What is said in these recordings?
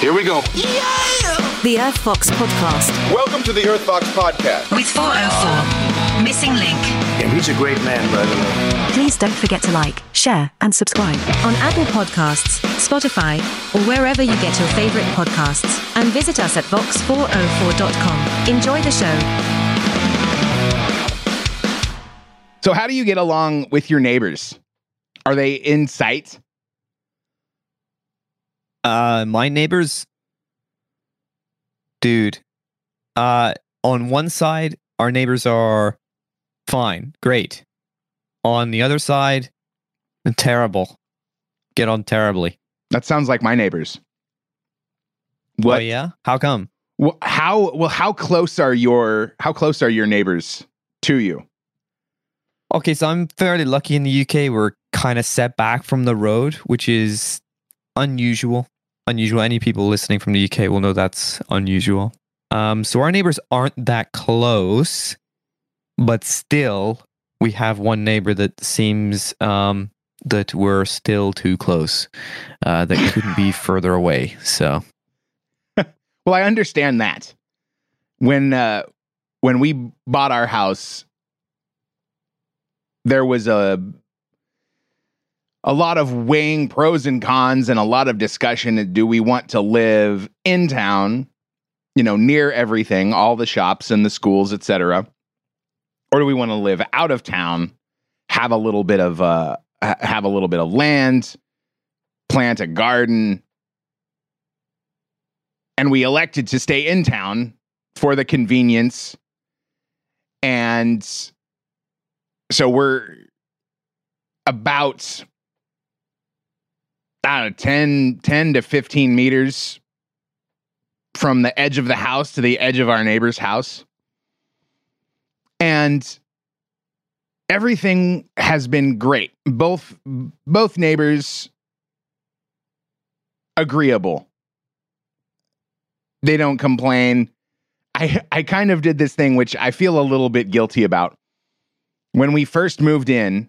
Here we go. The Earth Vox Podcast Welcome to the Earth Vox Podcast. with 404 Missing Link. Yeah, he's a great man, by the way. Please don't forget to like, share, and subscribe on Apple Podcasts, Spotify, or wherever you get your favorite podcasts. And visit us at vox404.com. Enjoy the show. So, how do you get along with your neighbors? Are they in sight? Uh, my neighbors, dude. Uh, on one side, our neighbors are fine, great. On the other side, terrible. Get on terribly. That sounds like my neighbors. Oh What? yeah? How come? Wh- how? Well, how close are your how close are your neighbors to you? Okay, so I'm fairly lucky in the UK. We're kind of set back from the road, which is unusual. Unusual. Any people listening from the UK will know that's unusual. Um, so our neighbors aren't that close, but still, we have one neighbor that seems um, that we're still too close. Uh, that couldn't be further away. So Well, I understand that. When uh when we bought our house, there was a a lot of weighing pros and cons and a lot of discussion. Do we want to live in town, you know, near everything, all the shops and the schools, etc., or do we want to live out of town, have a little bit of uh, have a little bit of land, plant a garden, and we elected to stay in town for the convenience and so we're about I don't know, 10, 10 to 15 meters from the edge of the house to the edge of our neighbor's house. And everything has been great. Both both neighbors agreeable. They don't complain. I I kind of did this thing which I feel a little bit guilty about. When we first moved in,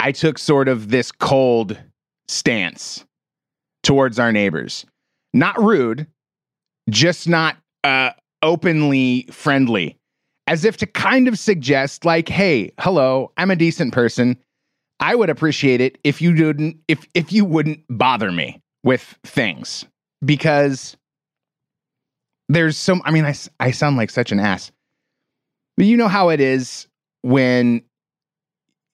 I took sort of this cold stance towards our neighbors. Not rude, just not uh openly friendly. As if to kind of suggest like, "Hey, hello, I'm a decent person. I would appreciate it if you didn't if if you wouldn't bother me with things." Because there's some i mean I I sound like such an ass but you know how it is when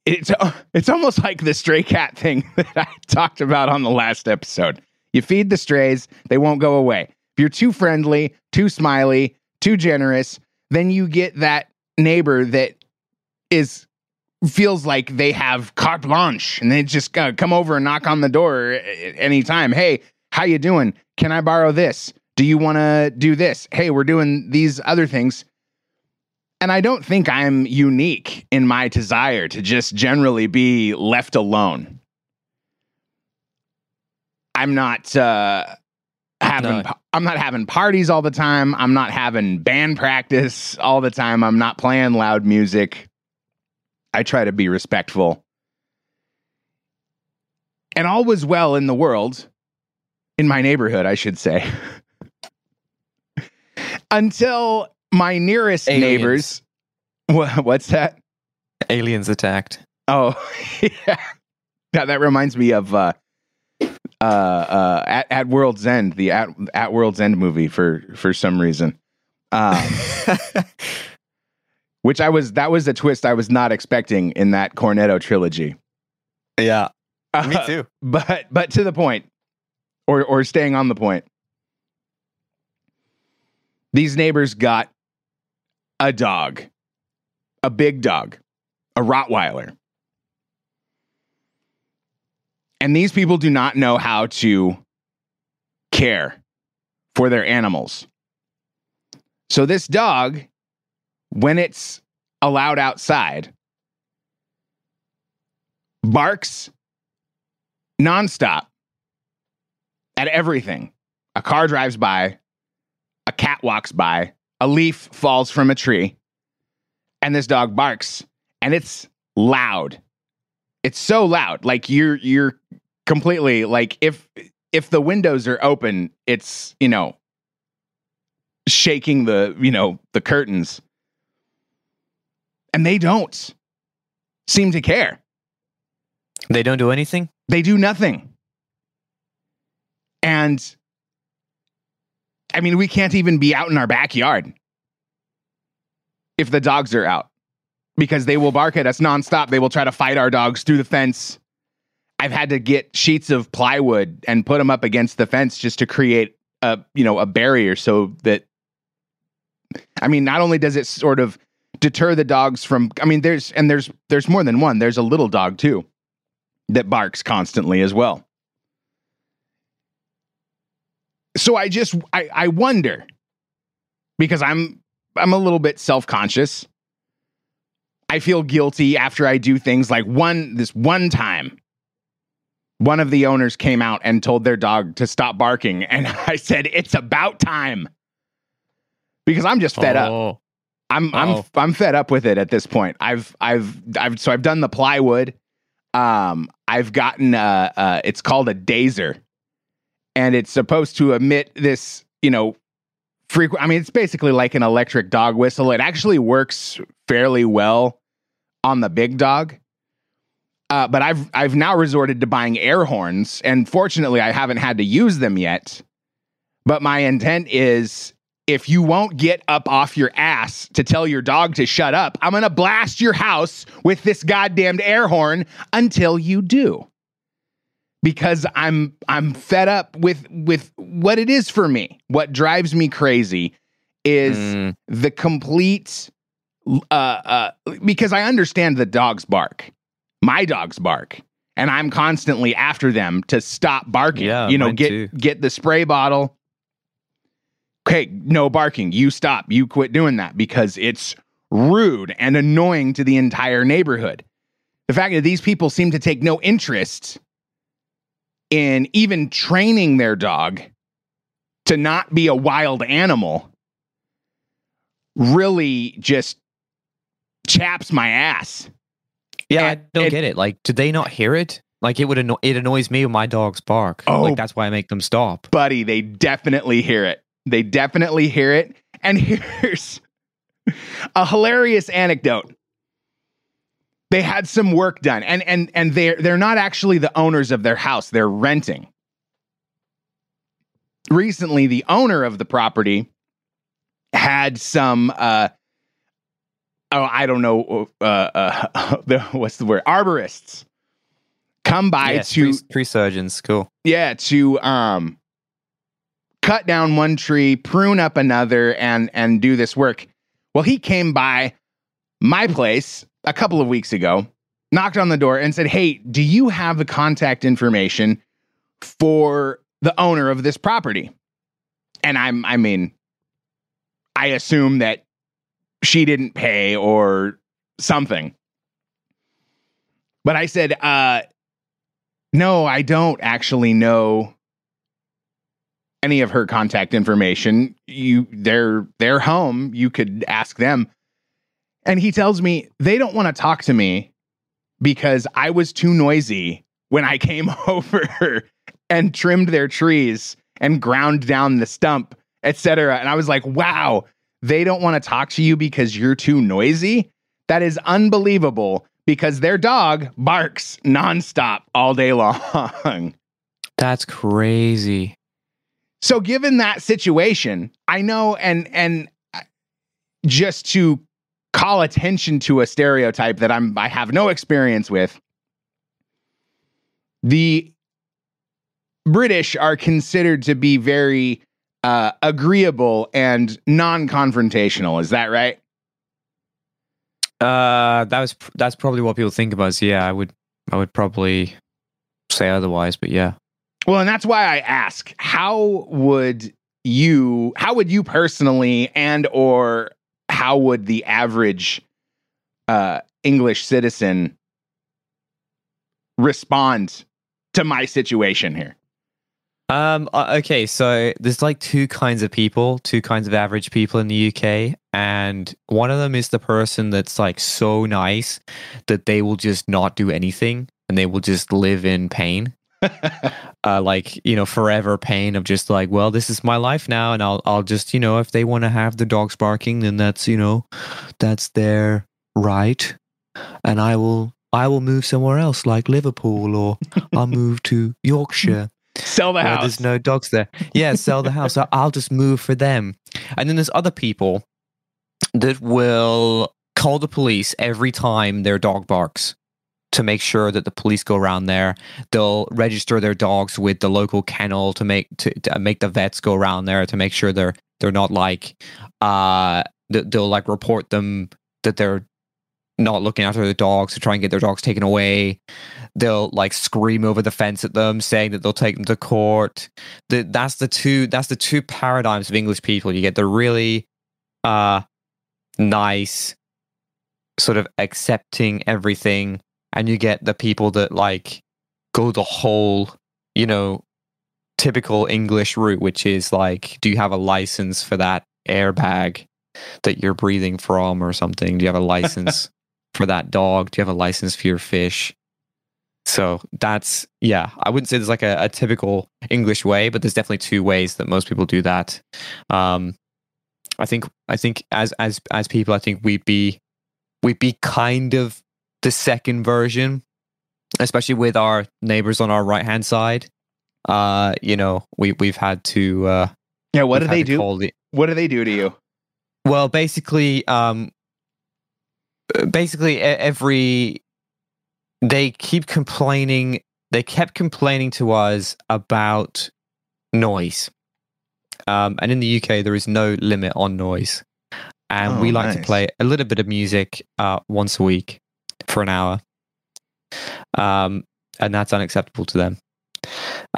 it's it's almost like the stray cat thing that i talked about on the last episode. You feed the strays they won't go away. If you're too friendly too smiley too generous then you get that neighbor that is feels like they have carte blanche and they just uh, come over and knock on the door at any time hey how you doing? Can i borrow this? Do you want to do this? Hey, we're doing these other things. And I don't think I'm unique in my desire to just generally be left alone. I'm not uh, having no. I'm not having parties all the time. I'm not having band practice all the time. I'm not playing loud music. I try to be respectful. And all was well in the world, in my neighborhood, I should say. Until my nearest Aliens. neighbors. Wha- What's that? aliens attacked. Oh, yeah. Yeah, that reminds me of uh, uh, uh, at, at World's End, the at, at World's End movie for for some reason. Um, which I was that was a twist I was not expecting in that Cornetto trilogy. yeah, me Uh, too. but but to the point, or or staying on the point. These neighbors got a dog, a big dog, a Rottweiler. And these people do not know how to care for their animals. So, this dog, when it's allowed outside, barks nonstop at everything. A car drives by, a cat walks by, a leaf falls from a tree, and this dog barks, and it's loud. It's so loud. Like you're you're completely like if if the windows are open, it's, you know, shaking the, you know, the curtains. And they don't seem to care. They don't do anything. They do nothing. And I mean, we can't even be out in our backyard if the dogs are out because they will bark at us nonstop. They will try to fight our dogs through the fence. I've had to get sheets of plywood and put them up against the fence just to create a, you know, a barrier so that I mean, not only does it sort of deter the dogs from I mean, there's and there's there's more than one. There's a little dog too that barks constantly as well. So I just I, I wonder because I'm I'm a little bit self-conscious. I feel guilty after I do things like one this one time one of the owners came out and told their dog to stop barking and I said it's about time. Because I'm just fed up. Oh. I'm I'm Uh-oh. I'm fed up with it at this point. I've I've I've so I've done the plywood. Um, I've gotten uh, uh it's called a dazer, and it's supposed to emit this you know frequent. I mean, it's basically like an electric dog whistle. It actually works fairly well on the big dog. Uh, but I've I've now resorted to buying air horns, and fortunately, I haven't had to use them yet. But my intent is if you won't get up off your ass to tell your dog to shut up, I'm to blast your house with this goddamned air horn until you do. Because I'm I'm fed up with with what it is for me. What drives me crazy is Mm, the complete uh uh because I understand the dogs bark. My dogs bark. And I'm constantly after them to stop barking. Yeah, you know, get too. get the spray bottle. Okay, no barking. You stop. You quit doing that because it's rude and annoying to the entire neighborhood. The fact that these people seem to take no interest in even training their dog to not be a wild animal really just chaps my ass. yeah, I don't and- get it. Like, do they not hear it? Like, it would anno- it annoys me when my dogs bark. Oh. Like, that's why I make them stop. Buddy, they definitely hear it. They definitely hear it. And here's a hilarious anecdote. They had some work done and and and they're they're not actually the owners of their house, they're renting. Recently, the owner of the property had some uh oh, I don't know uh uh what's the word? Arborists come by Yes, to tree, tree surgeons, cool. yeah to um cut down one tree prune up another and and do this work well he came by my place a couple of weeks ago knocked on the door and said hey do you have the contact information for the owner of this property and i'm i mean i assume that she didn't pay or something but i said uh no, I don't actually know any of her contact information. You they're they're home. You could ask them. And he tells me they don't want to talk to me because I was too noisy when I came over and trimmed their trees and ground down the stump, etc. And I was like, "Wow, they don't want to talk to you because you're too noisy?" That is unbelievable because their dog barks nonstop all day long. That's crazy. So given that situation, I know and and uh, just to call attention to a stereotype that I'm I have no experience with. The British are considered to be very uh, agreeable and non-confrontational. Is that right? Uh, that was that's probably what people think of us. Yeah, I would I would probably say otherwise, but yeah. Well, and that's why I ask, how would you how would you personally and or how would the average uh English citizen respond to my situation here? Um. uh, Okay. So there's like two kinds of people, two kinds of average people in the UK, and one of them is the person that's like so nice that they will just not do anything and they will just live in pain. uh, like you know forever pain of just like well this is my life now and I'll I'll just you know if they want to have the dogs barking then that's you know that's their right. And I will I will move somewhere else like Liverpool or I'll move to Yorkshire Sell the house. there's no dogs there. Yeah sell the house. I'll just move for them. And then there's other people that will call the police every time their dog barks to make sure that the police go around there. They'll register their dogs with the local kennel to make to, to make the vets go around there to make sure they're they're not like uh they'll like report them that they're not looking after the dogs to try and get their dogs taken away. They'll like scream over the fence at them, saying that they'll take them to court. The, that's the two. That's the two paradigms of English people. You get the really uh nice, sort of accepting everything, and you get the people that like go the whole, you know, typical English route, which is like, do you have a license for that airbag that you're breathing from or something? Do you have a license for that dog? Do you have a license for your fish? So that's yeah, I wouldn't say there's like a, a typical English way, but there's definitely two ways that most people do that. Um, I think I think as as as people, I think we'd be we'd be kind of the second version, especially with our neighbors on our right hand side. Uh, you know, we we've had to uh, yeah, what do they do? the- What do they do to you? well, basically, um, basically every they keep complaining. They kept complaining to us about noise, um, and in the UK there is no limit on noise, and Oh, we like to play a little bit of music uh, once a week for an hour, um, and that's unacceptable to them.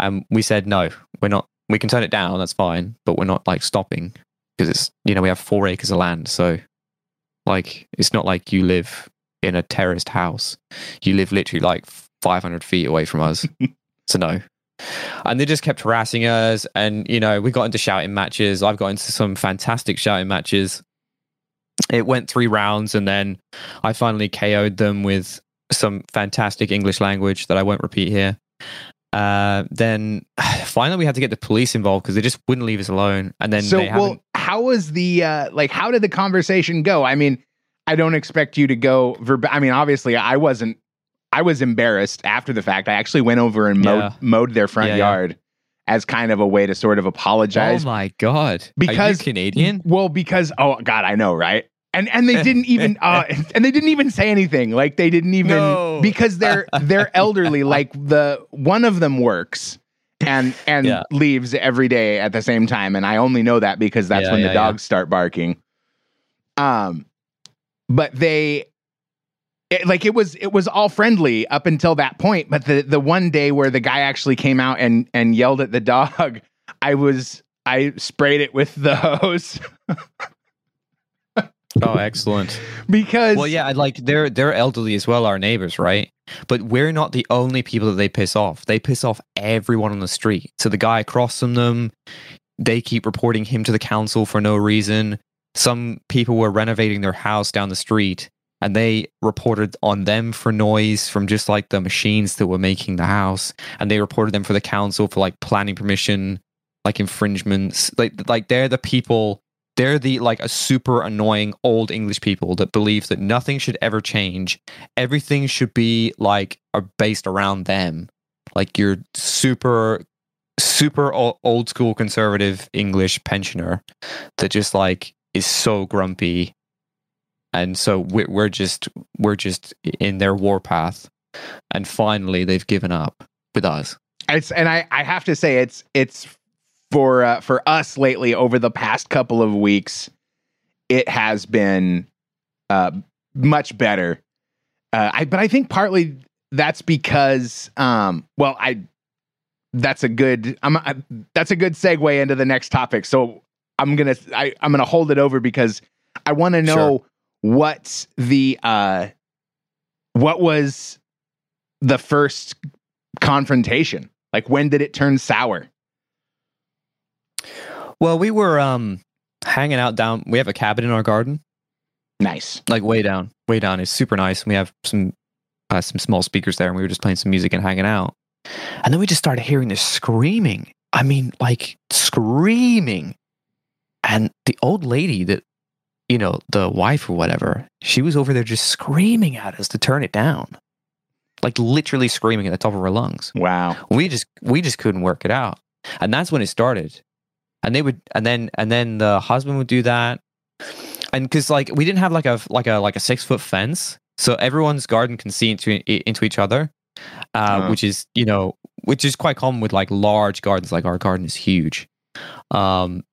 Um, we said no, we're not. We can turn it down. That's fine, but we're not like stopping because it's you know we have four acres of land so like it's not like you live in a terraced house you live literally like 500 feet away from us so no and they just kept harassing us and you know we got into shouting matches i've got into some fantastic shouting matches it went three rounds and then i finally ko'd them with some fantastic english language that i won't repeat here uh, then finally we had to get the police involved because they just wouldn't leave us alone and then so well how was the uh like how did the conversation go i mean i don't expect you to go verb i mean obviously i wasn't i was embarrassed after the fact i actually went over and mowed, Yeah. mowed their front Yeah, yeah. yard as kind of a way to sort of apologize Oh my god! Because- Are you Canadian? well because oh god i know right and and they didn't even uh and they didn't even say anything like they didn't even No. because they're they're elderly like the one of them works and and Yeah. leaves every day at the same time and i only know that because that's Yeah, when the yeah, yeah. dogs start barking um but they it, like it was it was all friendly up until that point but the the one day where the guy actually came out and and yelled at the dog i was i sprayed it with the hose Oh, excellent. because Well, yeah, like they're they're elderly as well, our neighbors, right? But we're not the only people that they piss off. They piss off everyone on the street. So the guy across from them, they keep reporting him to the council for no reason. Some people were renovating their house down the street and they reported on them for noise from just like the machines that were making the house and they reported them for the council for like planning permission like infringements like like they're the people they're the like a super annoying old english people that believe that nothing should ever change. Everything should be like are based around them. Like you're super super old school conservative english pensioner that just like is so grumpy. And so we're, we're just we're just in their warpath. And finally they've given up with us. It's and I I have to say it's it's for uh, for us lately over the past couple of weeks it has been uh much better. Uh I but I think partly that's because um well I that's a good I'm I, that's a good segue into the next topic. So I'm going to I I'm going to hold it over because I want to know Sure. what the uh what was the first confrontation? Like when did it turn sour well we were um hanging out down we have a cabin in our garden nice like way down way down it's super nice and we have some uh, some small speakers there and we were just playing some music and hanging out And then we just started hearing this screaming. I mean, like screaming. And the old lady that, you know, the wife or whatever, she was over there just screaming at us to turn it down. Like literally screaming at the top of her lungs. Wow. We just we just couldn't work it out. And that's when it started. And they would and then and then the husband would do that. And cuz like we didn't have like a like a like a 6 foot fence. So everyone's garden can see into into each other. Uh, Uh. which is, you know, which is quite common with like large gardens like our garden is huge. Um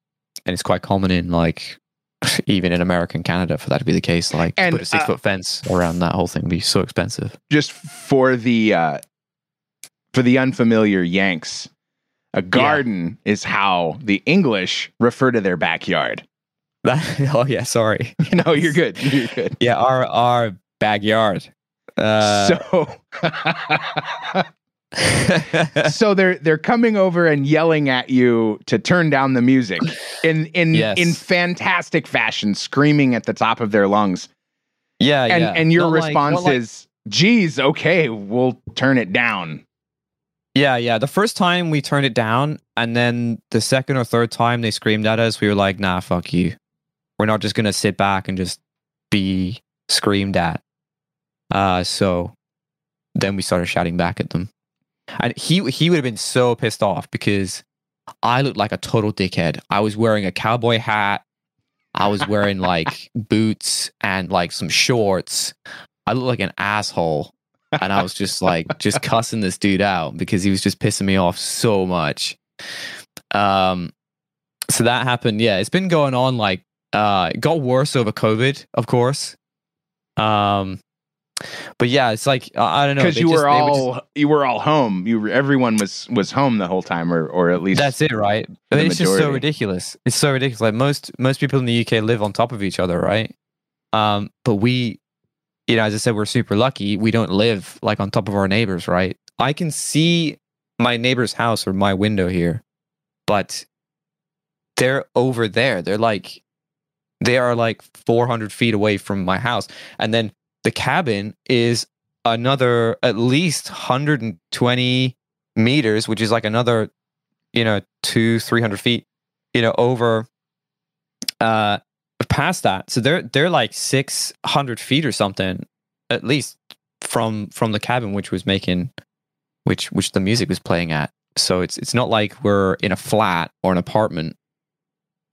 and it's quite common in like even in America and Canada for that to be the case like And, put a 6 uh, foot fence around that whole thing would be so expensive. Just for the uh, for the unfamiliar Yanks, a garden is how the English refer to their backyard. That, oh yeah, sorry. No, you're good. You're good. Yeah, our our backyard. Uh, so so they're they're coming over and yelling at you to turn down the music in in Yes. in fantastic fashion, screaming at the top of their lungs. yeah, And yeah. and your Not response not like- is, "Geez, okay, we'll turn it down." Yeah, yeah. The first time we turned it down, and then the second or third time they screamed at us, we were like, "Nah, fuck you. We're not just gonna sit back and just be screamed at." Uh, so then we started shouting back at them, and he he would have been so pissed off because I looked like a total dickhead. I was wearing a cowboy hat. I was wearing like boots and like some shorts. I looked like an asshole. And I was just like, just cussing this dude out because he was just pissing me off so much. Um, so that happened. Yeah, it's been going on like, uh, it got worse over COVID, of course. Um, but yeah, it's like, I don't know. Because you just- were would just- all you were all home. You were, everyone was was home the whole time, or or at least That's it, right? it's just so ridiculous. It's so ridiculous. Like most most people in the UK live on top of each other, right? Um, but we, you know, as I said, we're super lucky. We don't live like on top of our neighbors, right? I can see my neighbor's house or my window here, but they're over there. They're like, they are like 400 feet away from my house, and then the cabin is another at least 120 meters, which is like another you know, two, three hundred feet, you know, over uh past that. So they're they're like six hundred feet or something, at least from from the cabin which was making which which the music was playing at. So it's it's not like we're in a flat or an apartment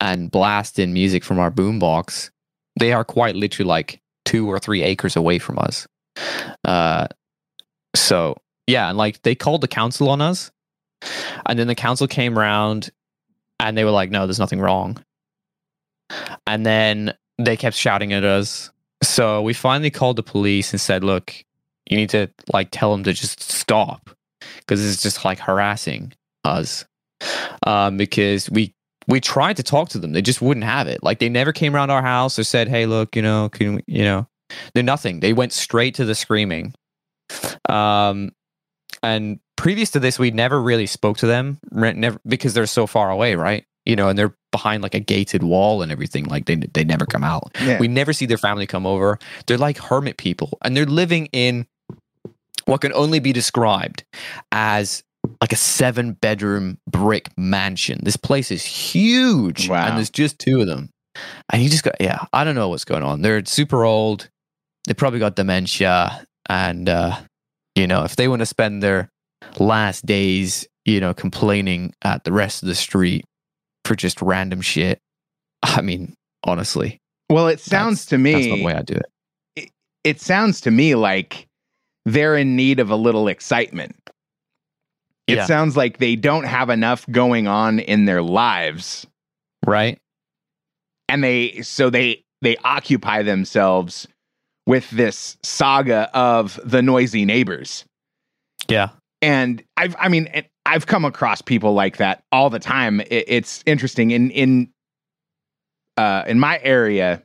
and blasting music from our boombox. They are quite literally like two or three acres away from us. Uh so yeah, and like they called the council on us and then the council came around and they were like, no, there's nothing wrong. And then they kept shouting at us. So we finally called the police and said, look, you need to like tell them to just stop because it's just like harassing us. Um, because we we tried to talk to them, they just wouldn't have it. Like they never came around our house or said, hey, look, you know, can we, you know, they're nothing. They went straight to the screaming. Um, and previous to this, we never really spoke to them, never because they're so far away, right? You know, and they're behind like a gated wall and everything. Like they they never come out. Yeah. We never see their family come over. They're like hermit people, and they're living in what can only be described as like a seven bedroom brick mansion. This place is huge, Wow. and there's just two of them. And you just got yeah, I don't know what's going on. They're super old. They probably got dementia, and uh, you know, if they want to spend their last days, you know, complaining at the rest of the street for just random shit, I mean, honestly, well, it sounds to me that's the way I do it. it sounds to me like they're in need of a little excitement. It Yeah. sounds like they don't have enough going on in their lives Right? and they so they they occupy themselves with this saga of the noisy neighbors. Yeah. And I've I mean I've come across people like that all the time. It, it's interesting in in uh in my area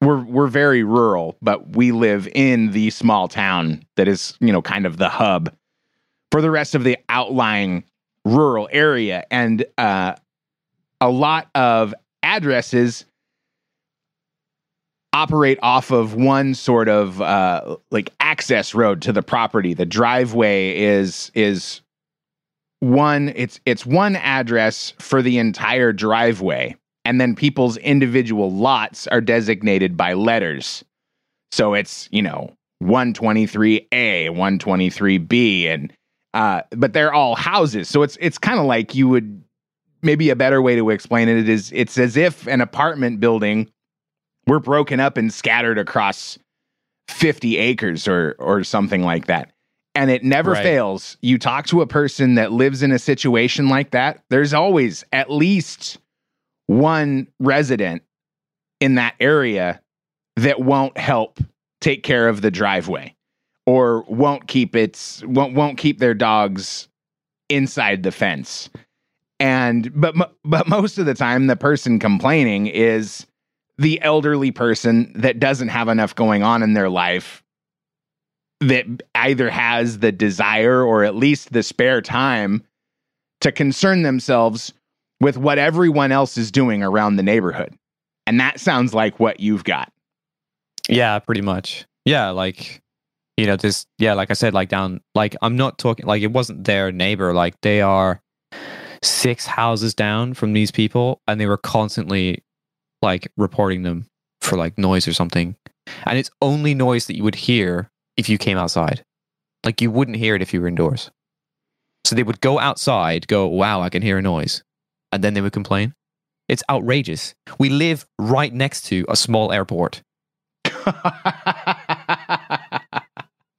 we're we're very rural, but we live in the small town that is, you know, kind of the hub for the rest of the outlying rural area and uh a lot of addresses operate off of one sort of uh, like access road to the property. The driveway is is one it's it's one address for the entire driveway and then people's individual lots are designated by letters. So it's, you know, 123A, 123B and uh but they're all houses. So it's it's kind of like you would maybe a better way to explain it is it's as if an apartment building were broken up and scattered across 50 acres or or something like that. And it never Right. fails. You talk to a person that lives in a situation like that, there's always at least one resident in that area that won't help take care of the driveway or won't keep its won't won't keep their dogs inside the fence. And but but most of the time the person complaining is the elderly person that doesn't have enough going on in their life that either has the desire or at least the spare time to concern themselves with what everyone else is doing around the neighborhood. And that sounds like what you've got. Yeah, pretty much. Yeah, like you know, this yeah, like I said, like down like I'm not talking like it wasn't their neighbor, like they are six houses down from these people and they were constantly like reporting them for like noise or something. And it's only noise that you would hear if you came outside. Like you wouldn't hear it if you were indoors. So they would go outside, go, wow, I can hear a noise. And then they would complain. It's outrageous. We live right next to a small airport.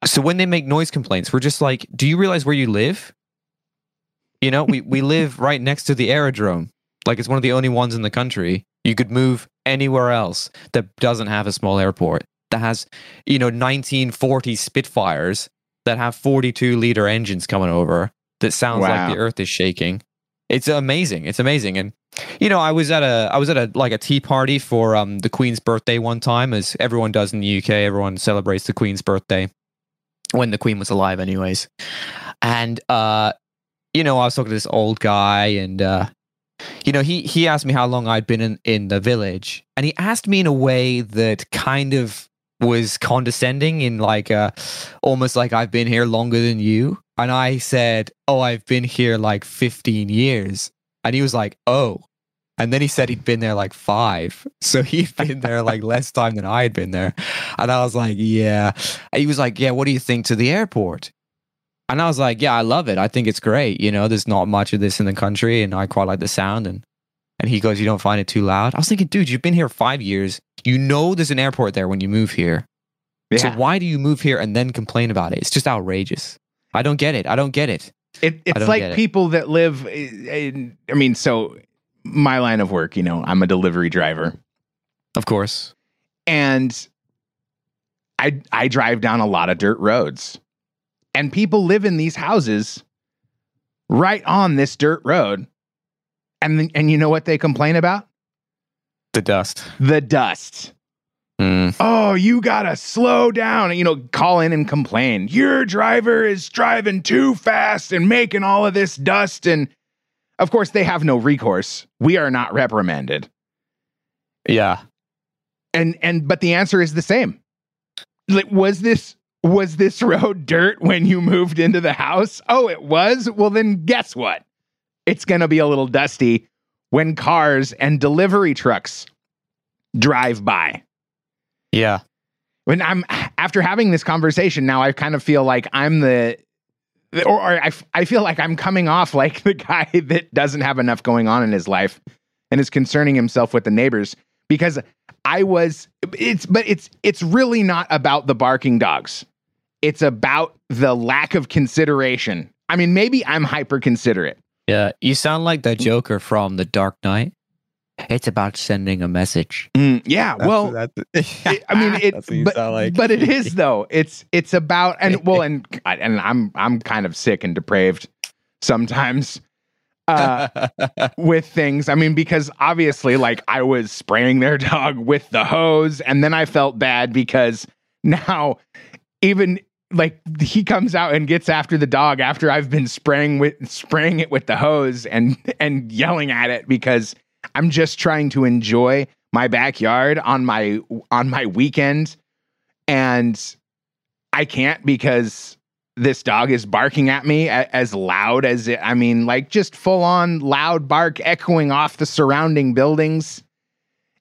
So when they make noise complaints, we're just like, do you realize where you live? You know, we, we live right next to the aerodrome. Like it's one of the only ones in the country. You could move anywhere else that doesn't have a small airport that has, you know, 1940 Spitfires that have 42 liter engines coming over that sounds Wow. like the earth is shaking. It's amazing. It's amazing. And you know, I was at a I was at a like a tea party for um the Queen's birthday one time, as everyone does in the UK. Everyone celebrates the Queen's birthday when the Queen was alive, anyways. And uh, you know, I was talking to this old guy, and uh, you know, he he asked me how long I'd been in in the village, and he asked me in a way that kind of was condescending, in like uh, almost like I've been here longer than you. And I said, "Oh, I've been here like 15 years." And he was like, "Oh." And then he said he'd been there like five. So he'd been there like less time than I had been there. And I was like, yeah. And he was like, yeah, what do you think to the airport? And I was like, yeah, I love it. I think it's great. You know, there's not much of this in the country and I quite like the sound. And, and he goes, you don't find it too loud? I was thinking, dude, you've been here five years. You know there's an airport there when you move here. So why do you move here and then complain about it? It's just outrageous. I don't get it. I don't get it. It, it's like it. people that live eh, in, I mean, so my line of work, you know, I'm a delivery driver Of course. and I I drive down a lot of dirt roads. And people live in these houses right on this dirt road. And then- and you know what they complain about? The dust. The dust. Mm. Oh, you gotta slow down. You know, call in and complain. Your driver is driving too fast and making all of this dust. And of course, they have no recourse. We are not reprimanded. Yeah. And and but the answer is the same. Like, was this was this road dirt when you moved into the house? Oh, it was. Well, then guess what? It's gonna be a little dusty when cars and delivery trucks drive by. Yeah. when I'm after having this conversation now, I kind of feel like I'm the, or, or I, I feel like I'm coming off like the guy that doesn't have enough going on in his life and is concerning himself with the neighbors because I was, it's, but it's, it's really not about the barking dogs. It's about the lack of consideration. I mean, maybe I'm hyper considerate. Yeah. You sound like the Joker from The Dark Knight. It's about sending a message. Mm, yeah. well, it- I mean, it, That's what you but, sound like. but it is though. It's it's about and well, and and I'm I'm kind of sick and depraved sometimes uh, with things. I mean, because obviously, like I was spraying their dog with the hose, and then I felt bad because now even like he comes out and gets after the dog after I've been spraying with spraying it with the hose and and yelling at it because I'm just trying to enjoy my backyard on my on my weekend and I can't because this dog is barking at me as loud as it, I mean, like just full on loud bark echoing off the surrounding buildings.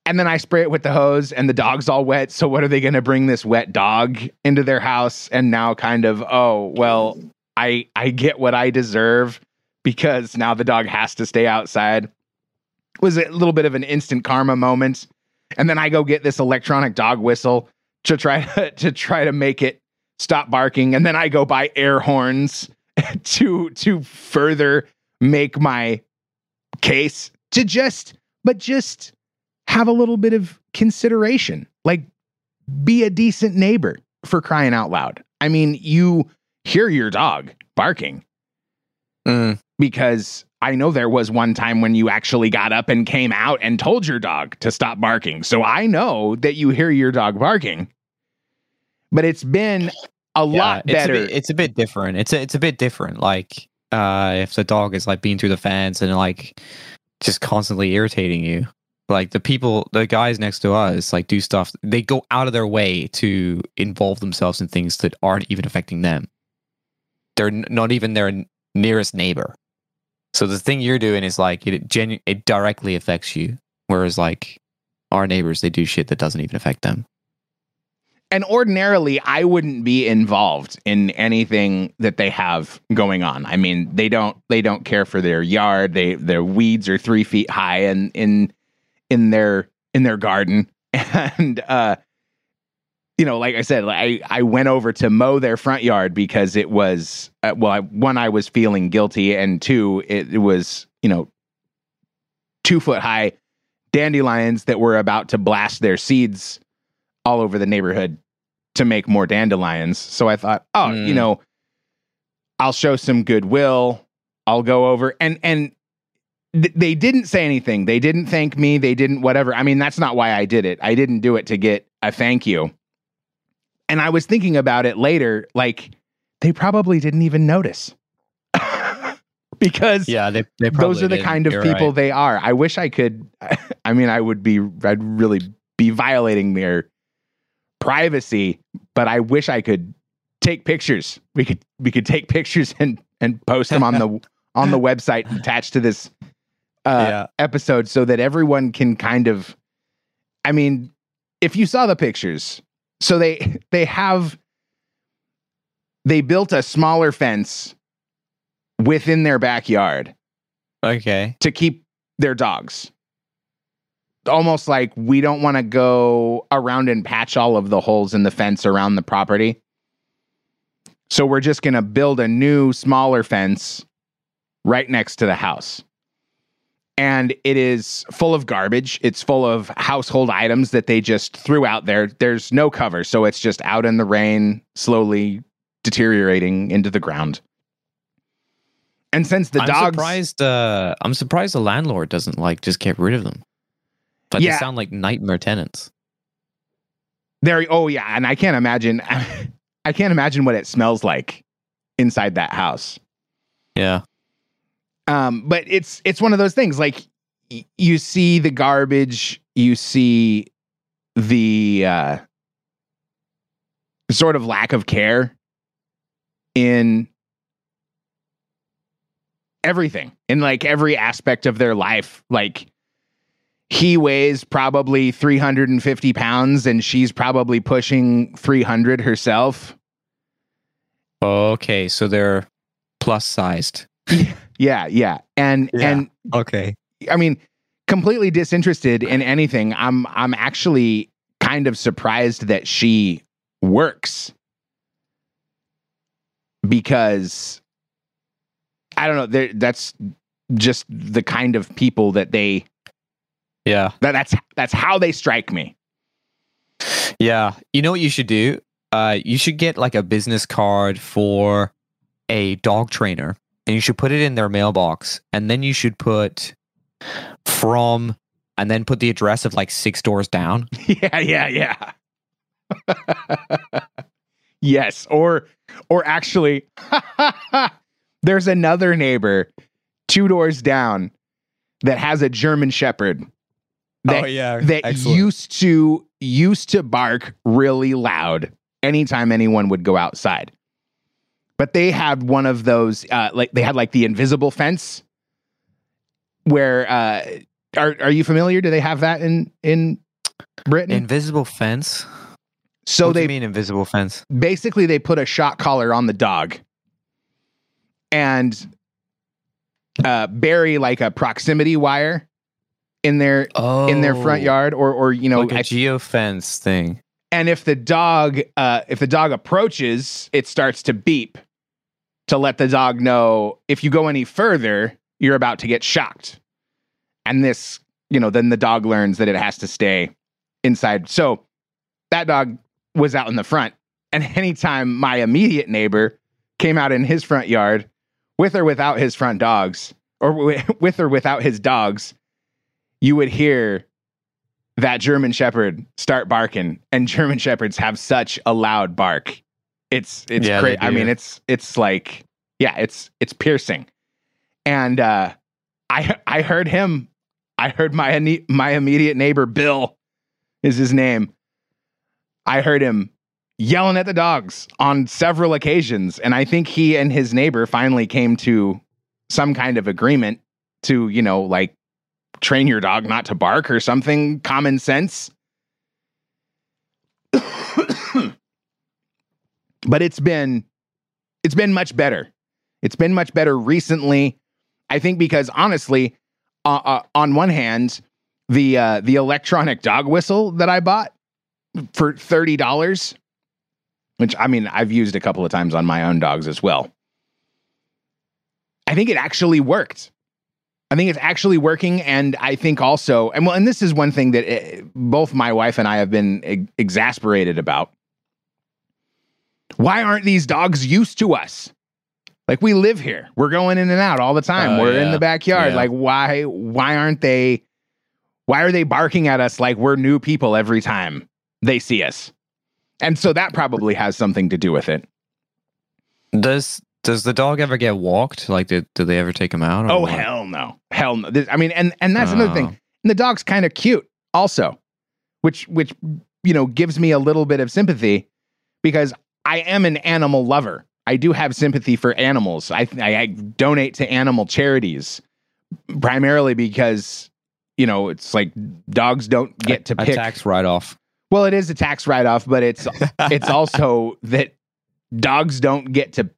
And then I spray it with the hose and the dog's all wet. So what are they going to bring this wet dog into their house and now kind of, oh, well, I I get what I deserve because now the dog has to stay outside. Was a little bit of an instant karma moment. And then I go get this electronic dog whistle to try to, to try to make it stop barking and then I go buy air horns to to further make my case to just but just have a little bit of consideration. Like be a decent neighbor for crying out loud. I mean, you hear your dog barking Mm. because I know there was one time when you actually got up and came out and told your dog to stop barking. So I know that you hear your dog barking. But it's been a lot it's better. A bit, it's a bit different. It's a, it's a bit different. Like uh, if the dog is like being through the fence and like just constantly irritating you. Like the people, the guys next to us, like do stuff. They go out of their way to involve themselves in things that aren't even affecting them. They're not even their nearest neighbor. So the thing you're doing is like it genu- it directly affects you, whereas like our neighbors, they do shit that doesn't even affect them. and ordinarily I wouldn't be involved in anything that they have going on. I mean, they don't they don't care for their yard. They their weeds are three feet high and in in their in their garden. And uh you know, like I said, like, I I went over to mow their front yard because it was uh, well, I, one I was feeling guilty, and two, it, it was you know two foot high dandelions that were about to blast their seeds all over the neighborhood to make more dandelions. So I thought, oh, you Mm. know, I'll show some goodwill. I'll go over and and th- they didn't say anything. They didn't thank me. They didn't whatever. I mean, that's not why I did it. I didn't do it to get a thank you. And I was thinking about it later, like they probably didn't even notice. because Yeah, they, they those are the kind of people they are. I wish I could. I mean, I would be. I'd really be violating their privacy, but I wish I could take pictures. We could we could take pictures and and post them on the on the website attached to this uh, yeah. episode so that everyone can kind of. I mean, if you saw the pictures, so they they have they built a smaller fence within their backyard Okay. to keep their dogs. Almost like we don't want to go around and patch all of the holes in the fence around the property. So we're just going to build a new, smaller fence right next to the house. And it is full of garbage. It's full of household items that they just threw out there. There's no cover. So it's just out in the rain, slowly deteriorating into the ground. And since the I'm dogs. surprised. Uh, I'm surprised the landlord doesn't like just get rid of them. But Yeah. they sound like nightmare tenants. There. Oh yeah, and I can't imagine. I can't imagine what it smells like inside that house. Yeah. Um, but it's it's one of those things. Like y- you see the garbage, you see the uh, sort of lack of care in everything, in like every aspect of their life. Like he weighs probably 350 pounds and she's probably pushing 300 herself. Okay, so they're plus sized. Yeah, yeah. And Yeah. and Okay. I mean, completely disinterested in anything. I'm I'm actually kind of surprised that she works because I don't know. there- That's just the kind of people that they Yeah. that, that's that's how they strike me. Yeah. You know what you should do? Uh, you should get like a business card for a dog trainer and you should put it in their mailbox and then you should put from and then put the address of like six doors down. yeah, yeah, yeah. yes, or or actually there's another neighbor two doors down that has a German shepherd oh, that Oh, yeah. that used to used to bark really loud anytime anyone would go outside. But they had one of those, uh, like they had like the invisible fence. Where uh, are are you familiar? Do they have that in in Britain? Invisible fence. so what do they you mean invisible fence? basically they put a shot collar on the dog and uh, bury like a proximity wire in their Oh, in their front yard or or you know like a I- geo fence thing. and if the dog uh, if the dog approaches it starts to beep to let the dog know if you go any further you're about to get shocked. And this you know then the dog learns that it has to stay inside. So that dog was out in the front. And anytime my immediate neighbor came out in his front yard with or without his front dogs or with or without his dogs you would hear that German Shepherd start barking, and German Shepherds have such a loud bark. It's it's Yeah, crazy. I mean, it's it's like yeah, it's it's piercing. And uh, I I heard him. I heard my my immediate neighbor Bill is his name. I heard him yelling at the dogs on several occasions, and I think he and his neighbor finally came to some kind of agreement to you know like train your dog not to bark or something common sense. but it's been it's been much better. It's been much better recently. I think because honestly, uh, uh, on one hand, the uh, the electronic dog whistle that I bought for thirty dollars, which I mean I've used a couple of times on my own dogs as well. I think it actually worked. I think it's actually working, and I think also, and well, and this is one thing that eh, both my wife and I have been exasperated about. Why aren't these dogs used to us? Like we live here, we're going in and out all the time. Oh, we're in the backyard. Yeah. Like why? Why aren't they? Why are they barking at us like we're new people every time they see us? And so that probably has something to do with it. Does does the dog ever get walked? Like, did do they ever take him out? Oh what? hell no, hell no. I mean, and and that's another thing. Oh. And the dog's kind of cute, also, which which you know gives me a little bit of sympathy because I am an animal lover. I do have sympathy for animals. I I, I donate to animal charities primarily because you know it's like dogs don't get to a pick. tax write off. Well, it is a tax write off, but it's it's also that dogs don't get to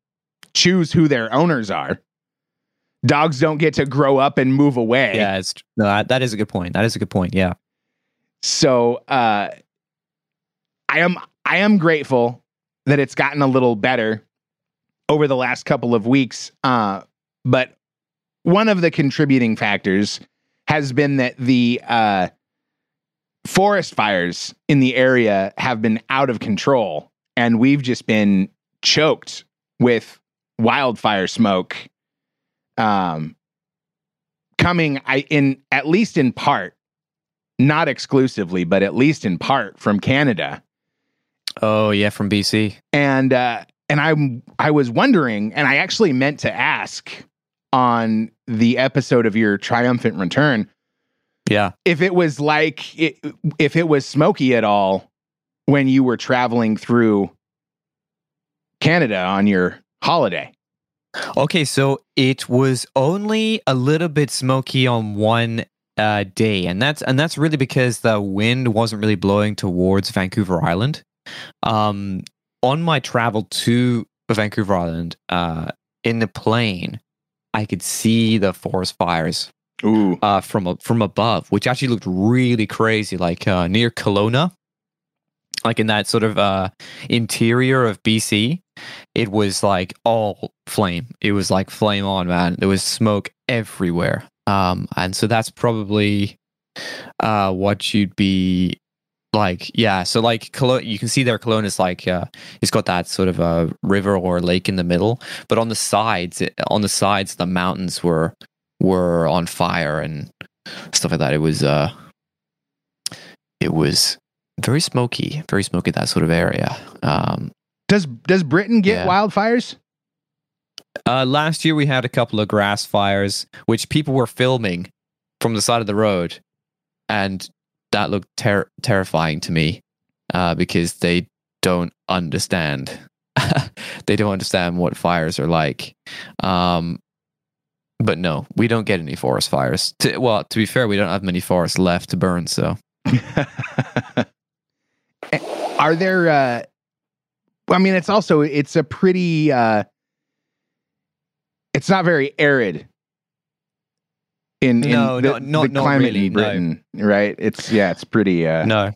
choose who their owners are. Dogs don't get to grow up and move away. Yeah, it's no, that, that is a good point. That is a good point. Yeah. So uh I am I am grateful that it's gotten a little better over the last couple of weeks. Uh but one of the contributing factors has been that the uh forest fires in the area have been out of control and we've just been choked with wildfire smoke um coming I in at least in part not exclusively but at least in part from Canada Oh yeah, from BC. and uh and I I was wondering and I actually meant to ask on the episode of your triumphant return Yeah. if it was like it, if it was smoky at all when you were traveling through Canada on your holiday. Okay, so it was only a little bit smoky on one uh, day, and that's and that's really because the wind wasn't really blowing towards Vancouver Island. Um, on my travel to Vancouver Island, uh, in the plane, I could see the forest fires Ooh. uh, from from above, which actually looked really crazy, like uh, near Kelowna, like in that sort of uh, interior of BC. It was like all flame. It was like flame on, man. There was smoke everywhere, um, and so that's probably uh, what you'd be like. Yeah, so like Kelowna, you can see there, Kelowna is like uh, it's got that sort of a river or a lake in the middle, but on the sides, it, on the sides, the mountains were were on fire and stuff like that. It was uh it was very smoky, very smoky that sort of area. Um Does does Britain get Yeah. wildfires? uh last year we had a couple of grass fires which people were filming from the side of the road and that looked ter- terrifying to me uh because they don't understand. they don't understand what fires are like. Um, but no, we don't get any forest fires. To, well, to be fair, we don't have many forests left to burn. So, Are there? Uh, I mean, it's also it's a pretty. Uh, it's not very arid. In, in No, the, not- not- the not climate really, in no. Britain, right? It's yeah, it's pretty. Uh, no,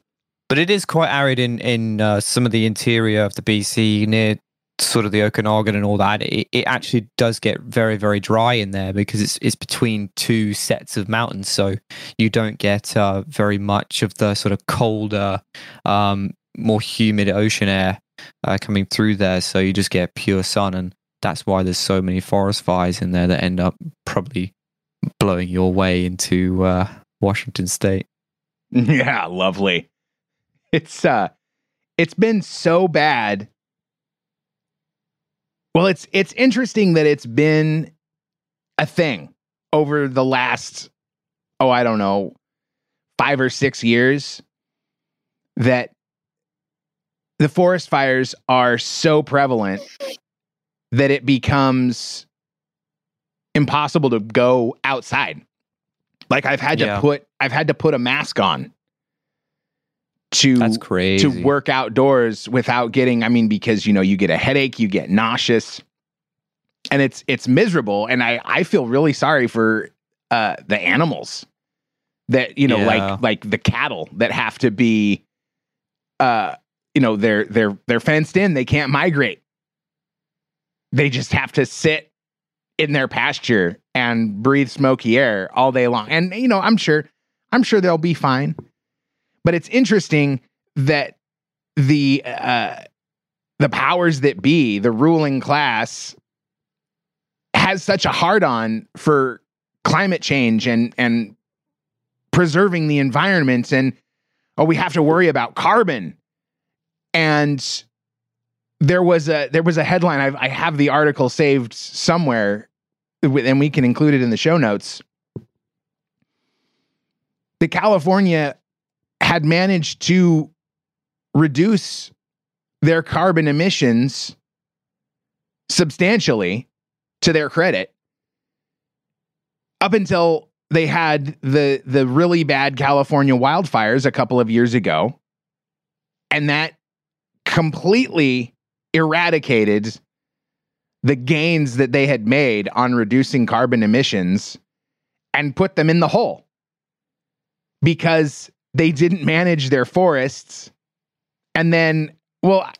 but it is quite arid in in uh, some of the interior of the BC near sort of the Okanagan and all that. It, it actually does get very very dry in there because it's it's between two sets of mountains, so you don't get uh, very much of the sort of colder, um, more humid ocean air uh, coming through there. So you just get pure sun, and that's why there's so many forest fires in there that end up probably blowing your way into uh, Washington State. Yeah, lovely. It's uh it's been so bad. Well, it's it's interesting that it's been a thing over the last oh, I don't know, 5 or 6 years that the forest fires are so prevalent that it becomes impossible to go outside. Like I've had Yeah. to put I've had to put a mask on to That's crazy. to work outdoors without getting I mean because you know you get a headache, you get nauseous and it's it's miserable and I I feel really sorry for uh the animals that you know Yeah. like like the cattle that have to be uh you know they're they're they're fenced in, they can't migrate. They just have to sit in their pasture and breathe smoky air all day long. And you know, I'm sure I'm sure they'll be fine. But it's interesting that the uh the powers that be, the ruling class has such a hard on for climate change and and preserving the environment and oh we have to worry about carbon and there was a there was a headline. I've, i have the article saved somewhere and we can include it in the show notes. The california had managed to reduce their carbon emissions substantially to their credit up until they had the the really bad California wildfires a couple of years ago. And that completely eradicated the gains that they had made on reducing carbon emissions and put them in the hole because they didn't manage their forests. And then well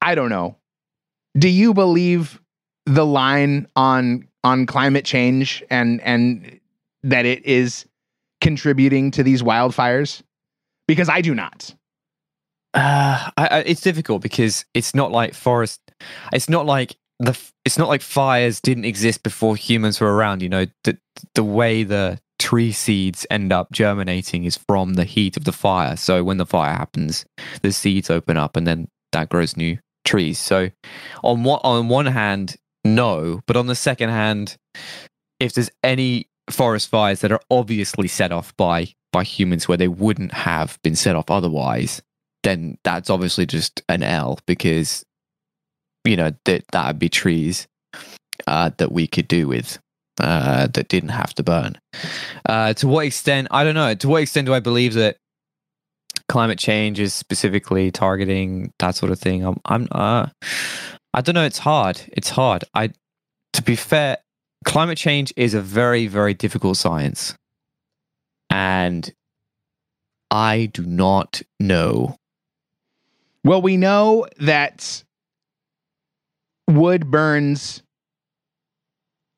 i don't know. Do you believe the line on on climate change and and that it is contributing to these wildfires? Because i do not Uh, I, I, it's difficult because it's not like forest. It's not like the. It's not like fires didn't exist before humans were around. You know, the the way the tree seeds end up germinating is from the heat of the fire. So when the fire happens, the seeds open up, and then that grows new trees. So on one on one hand, no, but on the second hand, if there's any forest fires that are obviously set off by by humans where they wouldn't have been set off otherwise then that's obviously just an L because you know that that would be trees uh, that we could do with uh, that didn't have to burn. Uh, to what extent? I don't know. To what extent do I believe that climate change is specifically targeting that sort of thing? I'm, I'm uh, I don't know. It's hard. It's hard. I, to be fair, climate change is a very very difficult science, and I do not know well we know that wood burns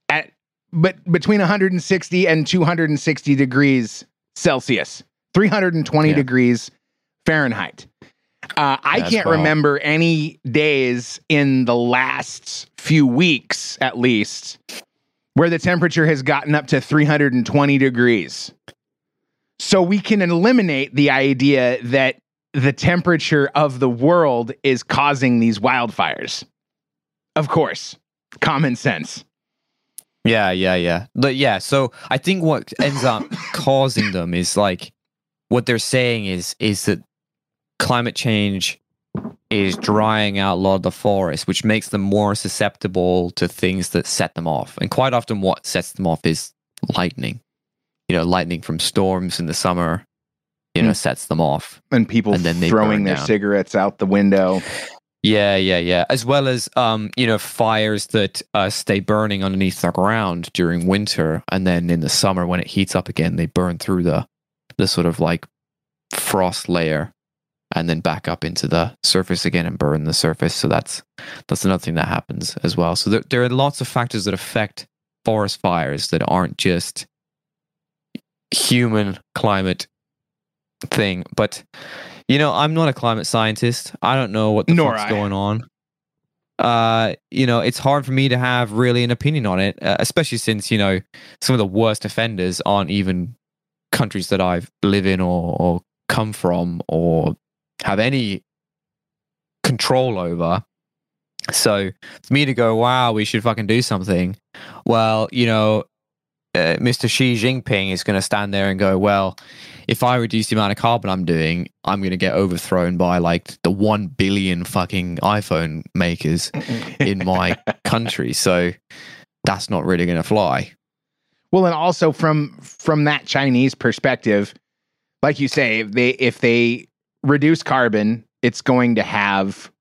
at but between 160 and 260 degrees celsius 320 Yeah. degrees fahrenheit uh, I That's can't wild. remember any days in the last few weeks, at least, where the temperature has gotten up to 320 degrees. So we can eliminate the idea that the temperature of the world is causing these wildfires. Of course, common sense. Yeah, yeah, yeah. But yeah, so I think what ends up causing them is like what they're saying is is that climate change is drying out a lot of the forest, which makes them more susceptible to things that set them off. And quite often, what sets them off is lightning. You know, lightning from storms in the summer, you know, Mm. sets them off. And people And then throwing their down. cigarettes out the window. Yeah, yeah, yeah. As well as um, you know, fires that uh, stay burning underneath the ground during winter, and then in the summer when it heats up again, they burn through the the sort of like frost layer, and then back up into the surface again and burn the surface. So that's that's another thing that happens as well. So there there are lots of factors that affect forest fires that aren't just human climate thing, but you know, I'm not a climate scientist. I don't know what the Nor fuck's I. going on. Uh, you know, it's hard for me to have really an opinion on it, uh, especially since you know some of the worst offenders aren't even countries that I've live in or, or come from or have any control over. So for me to go, wow, we should fucking do something. Well, you know, uh, Mr. Xi Jinping is going to stand there and go, well, if I reduce the amount of carbon I'm doing, I'm going to get overthrown by like the 1 billion fucking iPhone makers in my country. So that's not really going to fly. Well, and also from from that Chinese perspective, like you say, if they if they reduce carbon, it's going to have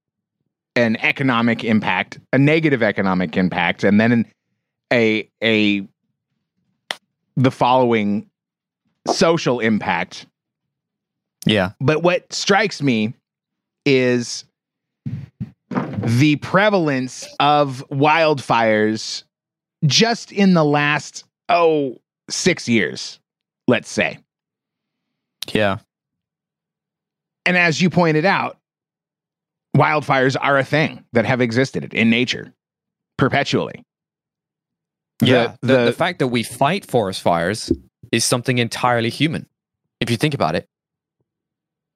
an economic impact, a negative economic impact, and then a a the following social impact. Yeah. But what strikes me is the prevalence of wildfires just in the last oh six years, let's say. Yeah. And as you pointed out, wildfires are a thing that have existed in nature perpetually. Yeah. The, the- the fact that we fight forest fires is something entirely human. If you think about it.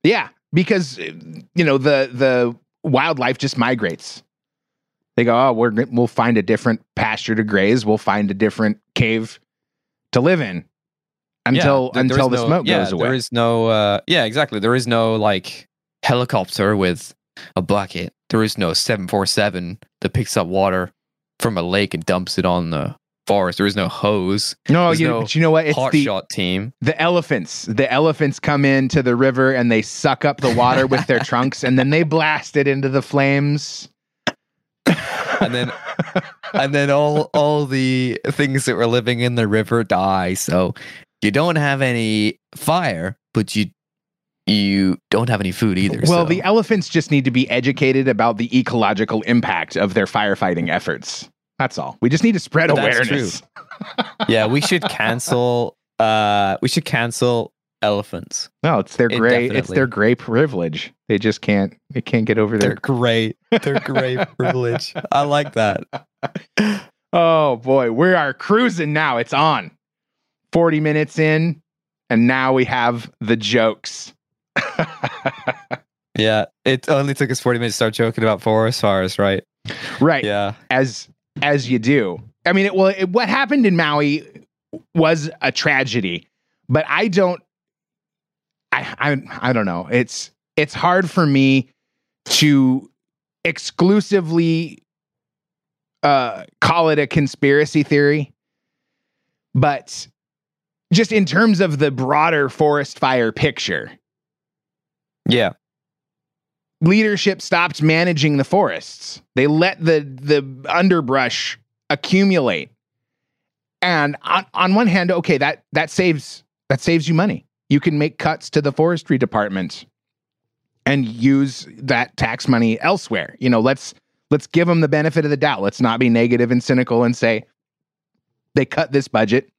Yeah, because you know the the wildlife just migrates. They go, oh, we're we'll find a different pasture to graze. We'll find a different cave to live in until Yeah, until the no- smoke yeah, goes away. There is no, uh, yeah, exactly. There is no like helicopter with a bucket. There is no 747 that picks up water from a lake and dumps it on the forest. There is no hose. no, you, no but you know what? It's Hot the shot team. the elephants. The elephants come into the river and they suck up the water with their trunks, and then they blast it into the flames. And then and then all all the things that were living in the river die. So you don't have any fire, but you you don't have any food either. Well, so- the elephants just need to be educated about the ecological impact of their firefighting efforts. That's all. We just need to spread That's awareness. yeah, we should cancel. Uh, we should cancel elephants. No, it's their gray. It's their gray privilege. They just can't. They can't get over their. great. They're great privilege. I like that. Oh boy, we are cruising now. It's on. Forty minutes in, and now we have the jokes. Yeah, it only took us forty minutes to start joking about forest fires, right? right. Yeah, As as you do. I mean, it, well, it, what happened in Maui was a tragedy, but I don't. I I I don't know. It's it's hard for me to exclusively uh, call it a conspiracy theory, but just in terms of the broader forest fire picture, yeah, leadership stopped managing the forests. They let the the underbrush accumulate. And on, on one hand, okay, that that saves that saves you money. You can make cuts to the forestry department and use that tax money elsewhere. You know, let's let's give them the benefit of the doubt. Let's not be negative and cynical and say they cut this budget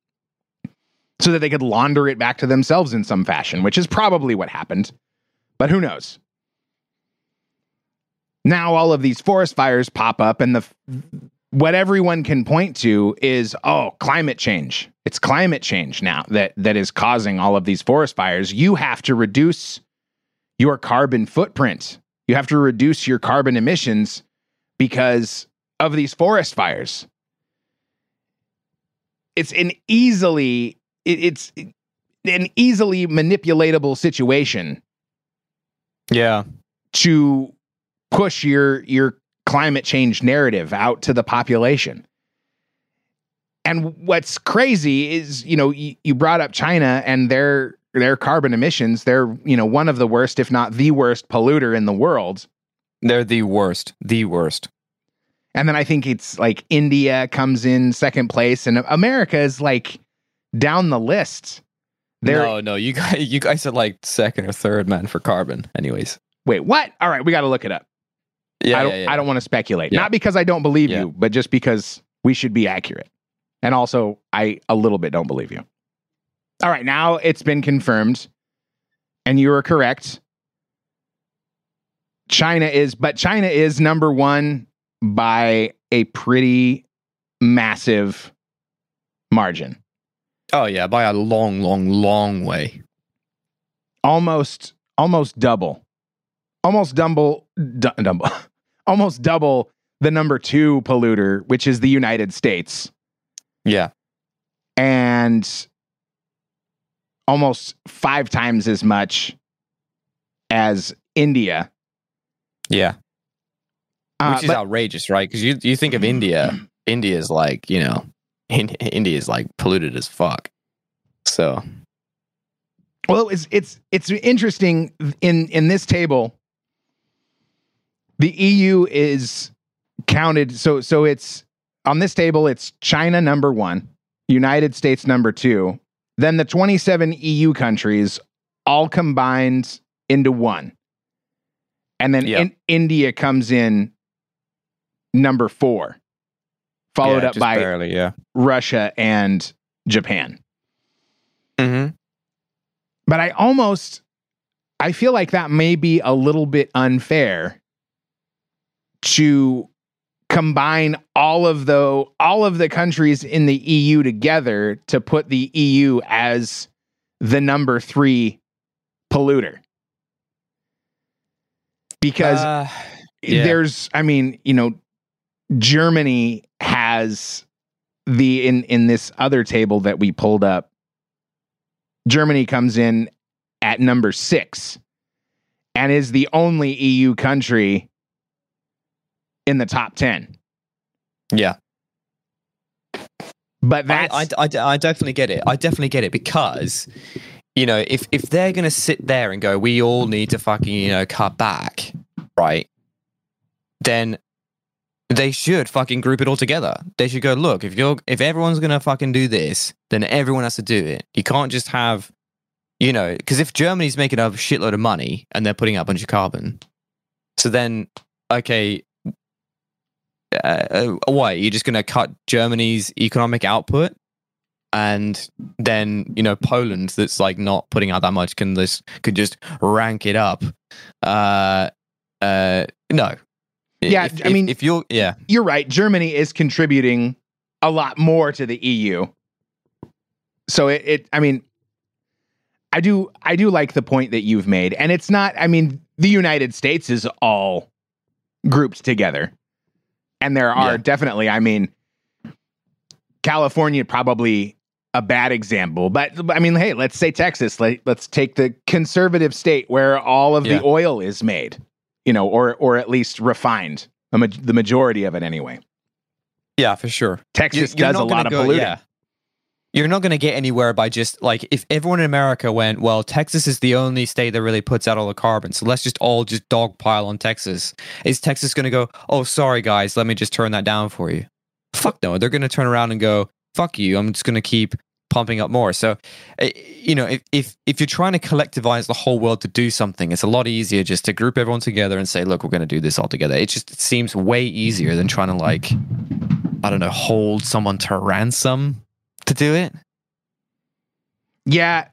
so that they could launder it back to themselves in some fashion, which is probably what happened. But who knows? Now all of these forest fires pop up and the what everyone can point to is oh climate change. It's climate change now that that is causing all of these forest fires. You have to reduce your carbon footprint. You have to reduce your carbon emissions because of these forest fires. It's an easily it, it's an easily manipulatable situation yeah, to push your your climate change narrative out to the population. And what's crazy is, you know, you, you brought up China and their their carbon emissions. They're, you know, one of the worst, if not the worst polluter in the world. They're the worst. The worst. And then I think it's like India comes in second place, and America is like down the list. They're, no, no, you guys, you guys are like second or third man for carbon. Anyways, Wait, what? All right, we got to look it up. Yeah, I don't, yeah, yeah. I don't want to speculate. Not because I don't believe you, but just because we should be accurate. And also, I a little bit don't believe you. All right, now it's been confirmed, and you are correct. China is, but China is number one by a pretty massive margin. Oh yeah, by a long, long, long way. almost almost double almost double du- double almost double the number 2 polluter which is the United States Yeah, and almost 5 times as much as India yeah, Uh, which is but- outrageous, right? Because you you think of India, India is like you know, in, India is like polluted as fuck. So Well, it's it's it's interesting in in this table. The EU is counted so so it's on this table it's China number 1, United States number 2, then the 27 EU countries all combined into one. And then Yeah. in, India comes in number 4, followed yeah, up by barely, yeah. Russia and Japan. Mm-hmm. but I almost I feel like that may be a little bit unfair to combine all of the all of the countries in the EU together to put the EU as the number 3 polluter. Because Uh, yeah. there's I mean, you know, Germany has the in in this other table that we pulled up Germany comes in at number 6 and is the only EU country in the top 10. yeah. But I, that's I, I, I definitely get it. I definitely get it because, you know, if if they're gonna sit there and go, we all need to fucking you know cut back, right? Then they should fucking group it all together. They should go, look, if you're if everyone's gonna fucking do this, then everyone has to do it. You can't just have, you know, because if Germany's making a shitload of money and they're putting out a bunch of carbon, so then okay, uh, uh, what you're just going to cut Germany's economic output, and then you know Poland, that's like not putting out that much, can this could just rank it up. Uh, uh, no. Yeah, If- I if- mean- if you're yeah, you're right. Germany is contributing a lot more to the EU. So it, it I mean, I do I do like the point that you've made. And it's not, I mean, the United States is all grouped together. And there are Yeah. definitely, I mean, California probably a bad example, but I mean, hey, let's say Texas. Let, let's take the conservative state where all of Yeah. the oil is made, you know, or or at least refined, the, ma- the majority of it anyway. yeah, for sure. Texas You- does a lot of go- polluting. yeah. You're not going to get anywhere by just like if everyone in America went, well, Texas is the only state that really puts out all the carbon, so let's just all just dogpile on Texas. Is Texas going to go, oh, sorry guys, let me just turn that down for you? Fuck no, they're going to turn around and go, fuck you, I'm just going to keep pumping up more. So, eh, you know, if if if you're trying to collectivize the whole world to do something, it's a lot easier just to group everyone together and say, look, we're going to do this all together. It just seems way easier than trying to like, I don't know, hold someone to ransom to do it. Yeah.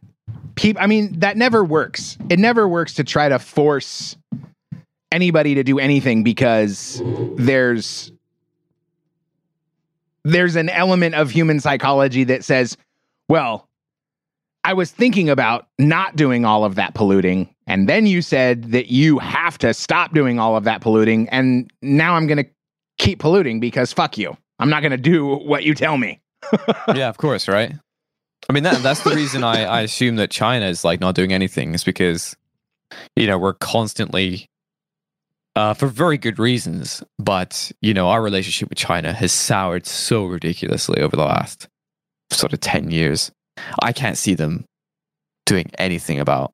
Peop I mean, that never works. It never works to try to force anybody to do anything because there's there's an element of human psychology that says, well, I was thinking about not doing all of that polluting, and then you said that you have to stop doing all of that polluting, and now I'm going to keep polluting because fuck you. I'm not going to do what you tell me. Yeah, of course, right? I mean, that that's the reason I, I assume that China is like not doing anything is because, you know, we're constantly uh, for very good reasons. But you know, our relationship with China has soured so ridiculously over the last sort of ten years. I can't see them doing anything about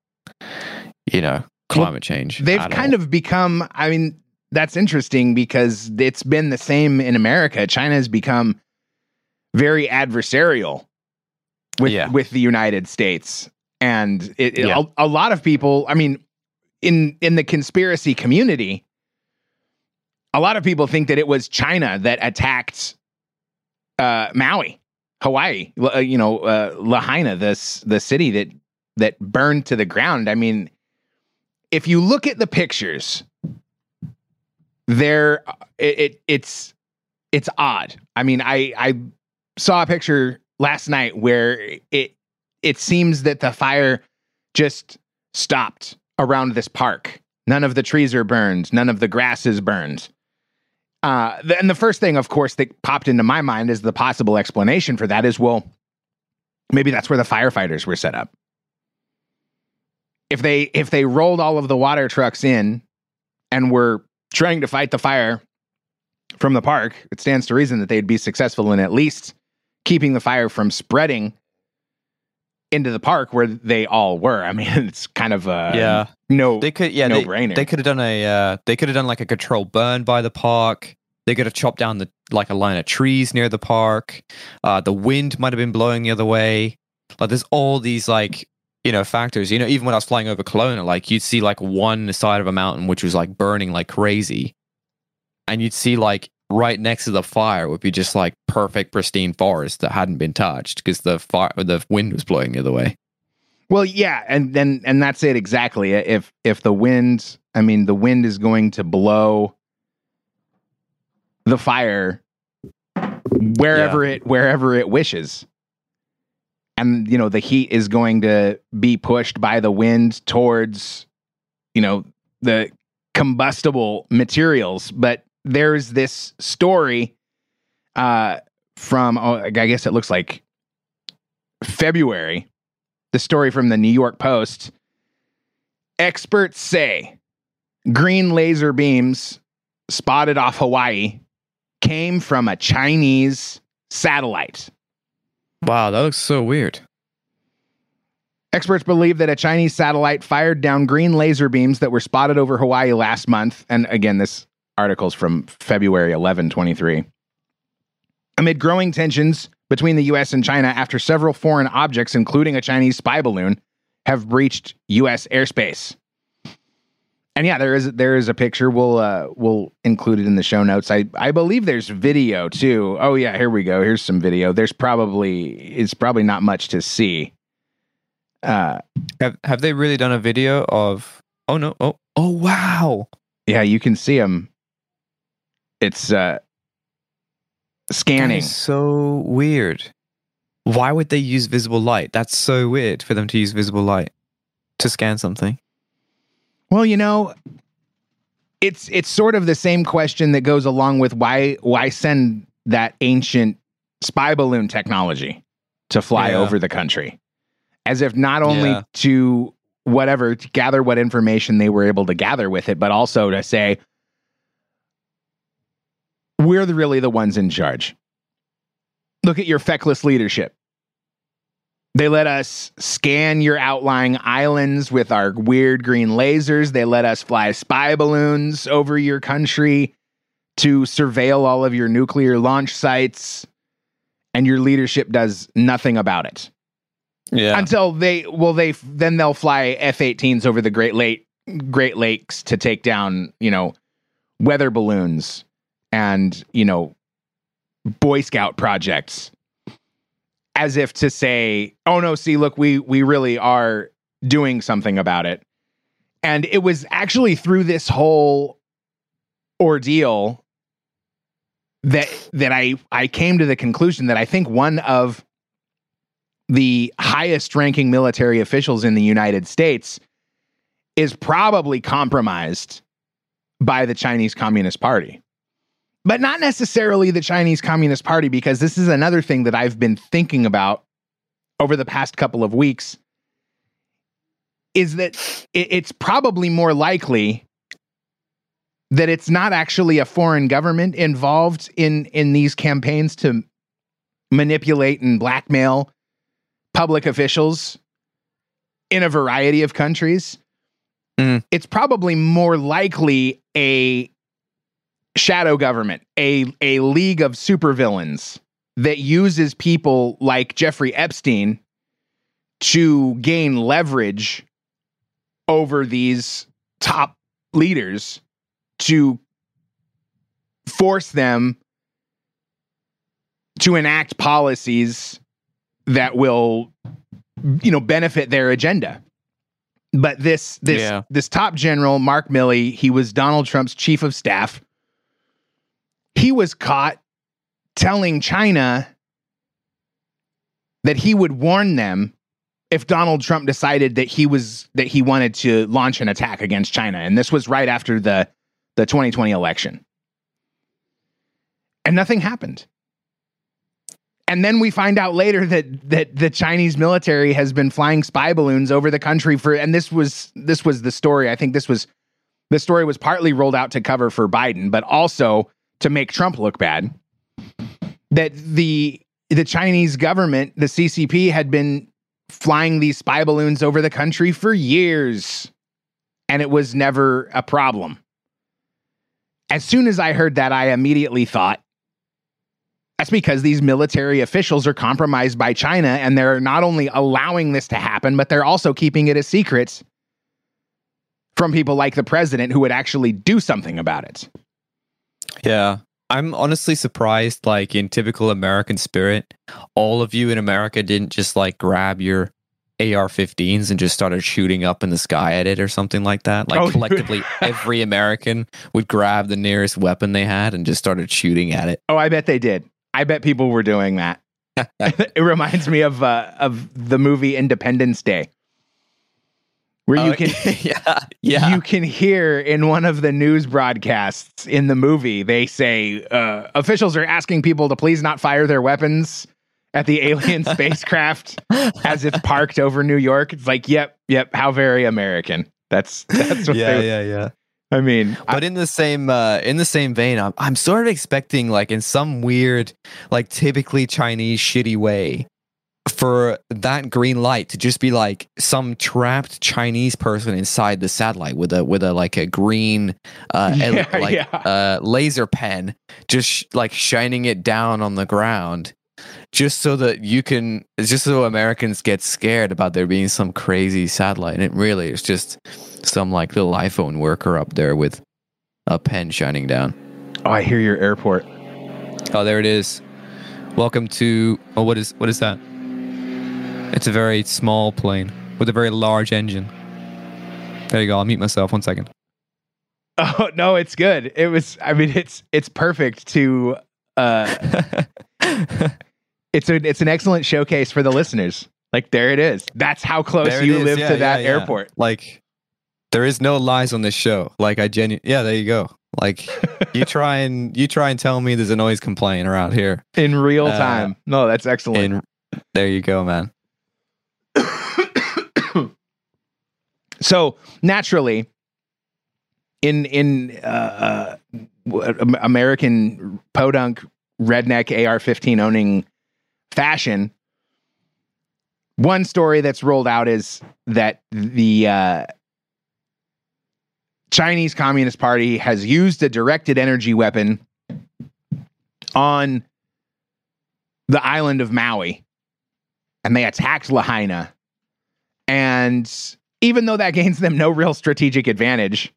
you know climate well, change. They've kind all. of become. I mean, that's interesting because it's been the same in America. China has become very adversarial with yeah. with the United States, and it, it, yeah. a, a lot of people. I mean, in in the conspiracy community, a lot of people think that it was China that attacked uh, Maui, Hawaii. Uh, you know, uh, Lahaina, this the city that that burned to the ground. I mean, if you look at the pictures, there it, it it's it's odd. I mean, I I saw a picture last night where it it seems that the fire just stopped around this park. None of the trees are burned. None of the grass is burned. Uh, and the first thing, of course, that popped into my mind is the possible explanation for that is well, maybe that's where the firefighters were set up. If they if they rolled all of the water trucks in and were trying to fight the fire from the park, it stands to reason that they'd be successful in at least keeping the fire from spreading into the park where they all were. I mean, it's kind of a yeah. No, they could yeah no they, brainer. They could have done a uh, they could have done like a controlled burn by the park. They could have chopped down the like a line of trees near the park. Uh, the wind might have been blowing the other way. Like there's all these like you know factors. You know, even when I was flying over Kelowna, like you'd see like one side of a mountain which was like burning like crazy, and you'd see like right next to the fire would be just like perfect pristine forest that hadn't been touched because the fire the wind was blowing the other way. Well, yeah, and then and that's it exactly. If if the wind, I mean, the wind is going to blow the fire wherever yeah. it wherever it wishes. And you know, the heat is going to be pushed by the wind towards you know, the combustible materials, but there's this story uh, from, oh, I guess it looks like February, the story from the New York Post. Experts say green laser beams spotted off Hawaii came from a Chinese satellite. Wow, that looks so weird. Experts believe that a Chinese satellite fired down green laser beams that were spotted over Hawaii last month. And again, this articles from February 11, 23. Amid growing tensions between the US and China after several foreign objects, including a Chinese spy balloon, have breached US airspace. And yeah, there is there is a picture. We'll uh, we'll include it in the show notes. I I believe there's video too. Oh yeah, here we go. Here's some video. There's probably it's probably not much to see. Uh, have have they really done a video of? Oh no! Oh oh wow! Yeah, you can see them it's uh scanning. so weird. Why would they use visible light? That's so weird for them to use visible light to scan something. Well, you know, it's it's sort of the same question that goes along with why why send that ancient spy balloon technology to fly yeah. over the country. As if not only yeah. to whatever to gather what information they were able to gather with it, but also to say, we're the, really the ones in charge. Look at your feckless leadership. They let us scan your outlying islands with our weird green lasers. They let us fly spy balloons over your country to surveil all of your nuclear launch sites. And your leadership does nothing about it. Yeah. Until they, well, they, then they'll fly F 18s over the Great Lake, Great Lakes to take down, you know, weather balloons and, you know, Boy Scout projects as if to say, "Oh no, see, look, we we really are doing something about it." And it was actually through this whole ordeal that that I I came to the conclusion that I think one of the highest ranking military officials in the United States is probably compromised by the Chinese Communist Party but not necessarily the Chinese Communist Party, because this is another thing that I've been thinking about over the past couple of weeks. Is that it's probably more likely that it's not actually a foreign government involved in in these campaigns to manipulate and blackmail public officials in a variety of countries. Mm. It's probably more likely a shadow government, a a league of supervillains that uses people like Jeffrey Epstein to gain leverage over these top leaders to force them to enact policies that will you know benefit their agenda but this this Yeah. this top general mark milley he was donald trump's chief of staff he was caught telling china that he would warn them if donald trump decided that he was that he wanted to launch an attack against china. And this was right after the the 2020 election. And nothing happened. And then we find out later that that the Chinese military has been flying spy balloons over the country for and this was this was the story. I think this was the story was partly rolled out to cover for Biden, but also to make Trump look bad. That the the Chinese government, the CCP had been flying these spy balloons over the country for years and it was never a problem. As soon as I heard that, I immediately thought that's because these military officials are compromised by China and they're not only allowing this to happen, but they're also keeping it a secret from people like the president who would actually do something about it. Yeah. I'm honestly surprised, like in typical American spirit, all of you in America didn't just like grab your AR 15s and just started shooting up in the sky at it or something like that. Like Oh, collectively, every American would grab the nearest weapon they had and just started shooting at it. Oh, I bet they did. I bet people were doing that. it reminds me of uh, of the movie Independence Day, where you Oh, can yeah. Yeah. you can hear in one of the news broadcasts in the movie they say uh, officials are asking people to please not fire their weapons at the alien spacecraft as it's parked over New York. It's like, yep, yep, how very American. That's that's what yeah, they, yeah, yeah. I mean, I- But in the same uh, in the same vein, I'm I'm sort of expecting like in some weird, like typically Chinese shitty way, for that green light to just be like some trapped Chinese person inside the satellite with a with a like a green uh el- Yeah, like yeah. uh laser pen, just sh- like shining it down on the ground. Just so that you can, just so Americans get scared about there being some crazy satellite, and it really is just some like little iPhone worker up there with a pen shining down. oh, I hear your airport. Oh, there it is. Welcome to. Oh, what is what is that? It's a very small plane with a very large engine. There you go. I'll mute myself. One second. Oh no, it's good. It was. I mean, it's it's perfect to. uh It's a it's an excellent showcase for the listeners. Like there it is. That's how close you is. live Yeah, to that yeah, yeah. airport. Like, there is no lies on this show. Like, I genu. Yeah, there you go. Like, you try and you try and tell me there's a noise complaint around here. in real Uh, time. No, that's excellent. And there you go, man. So naturally, in in uh, uh, American podunk redneck AR-15 owning fashion, one story that's rolled out is that the uh, Chinese Communist Party has used a directed energy weapon on the island of Maui, and they attacked Lahaina. And even though that gains them no real strategic advantage,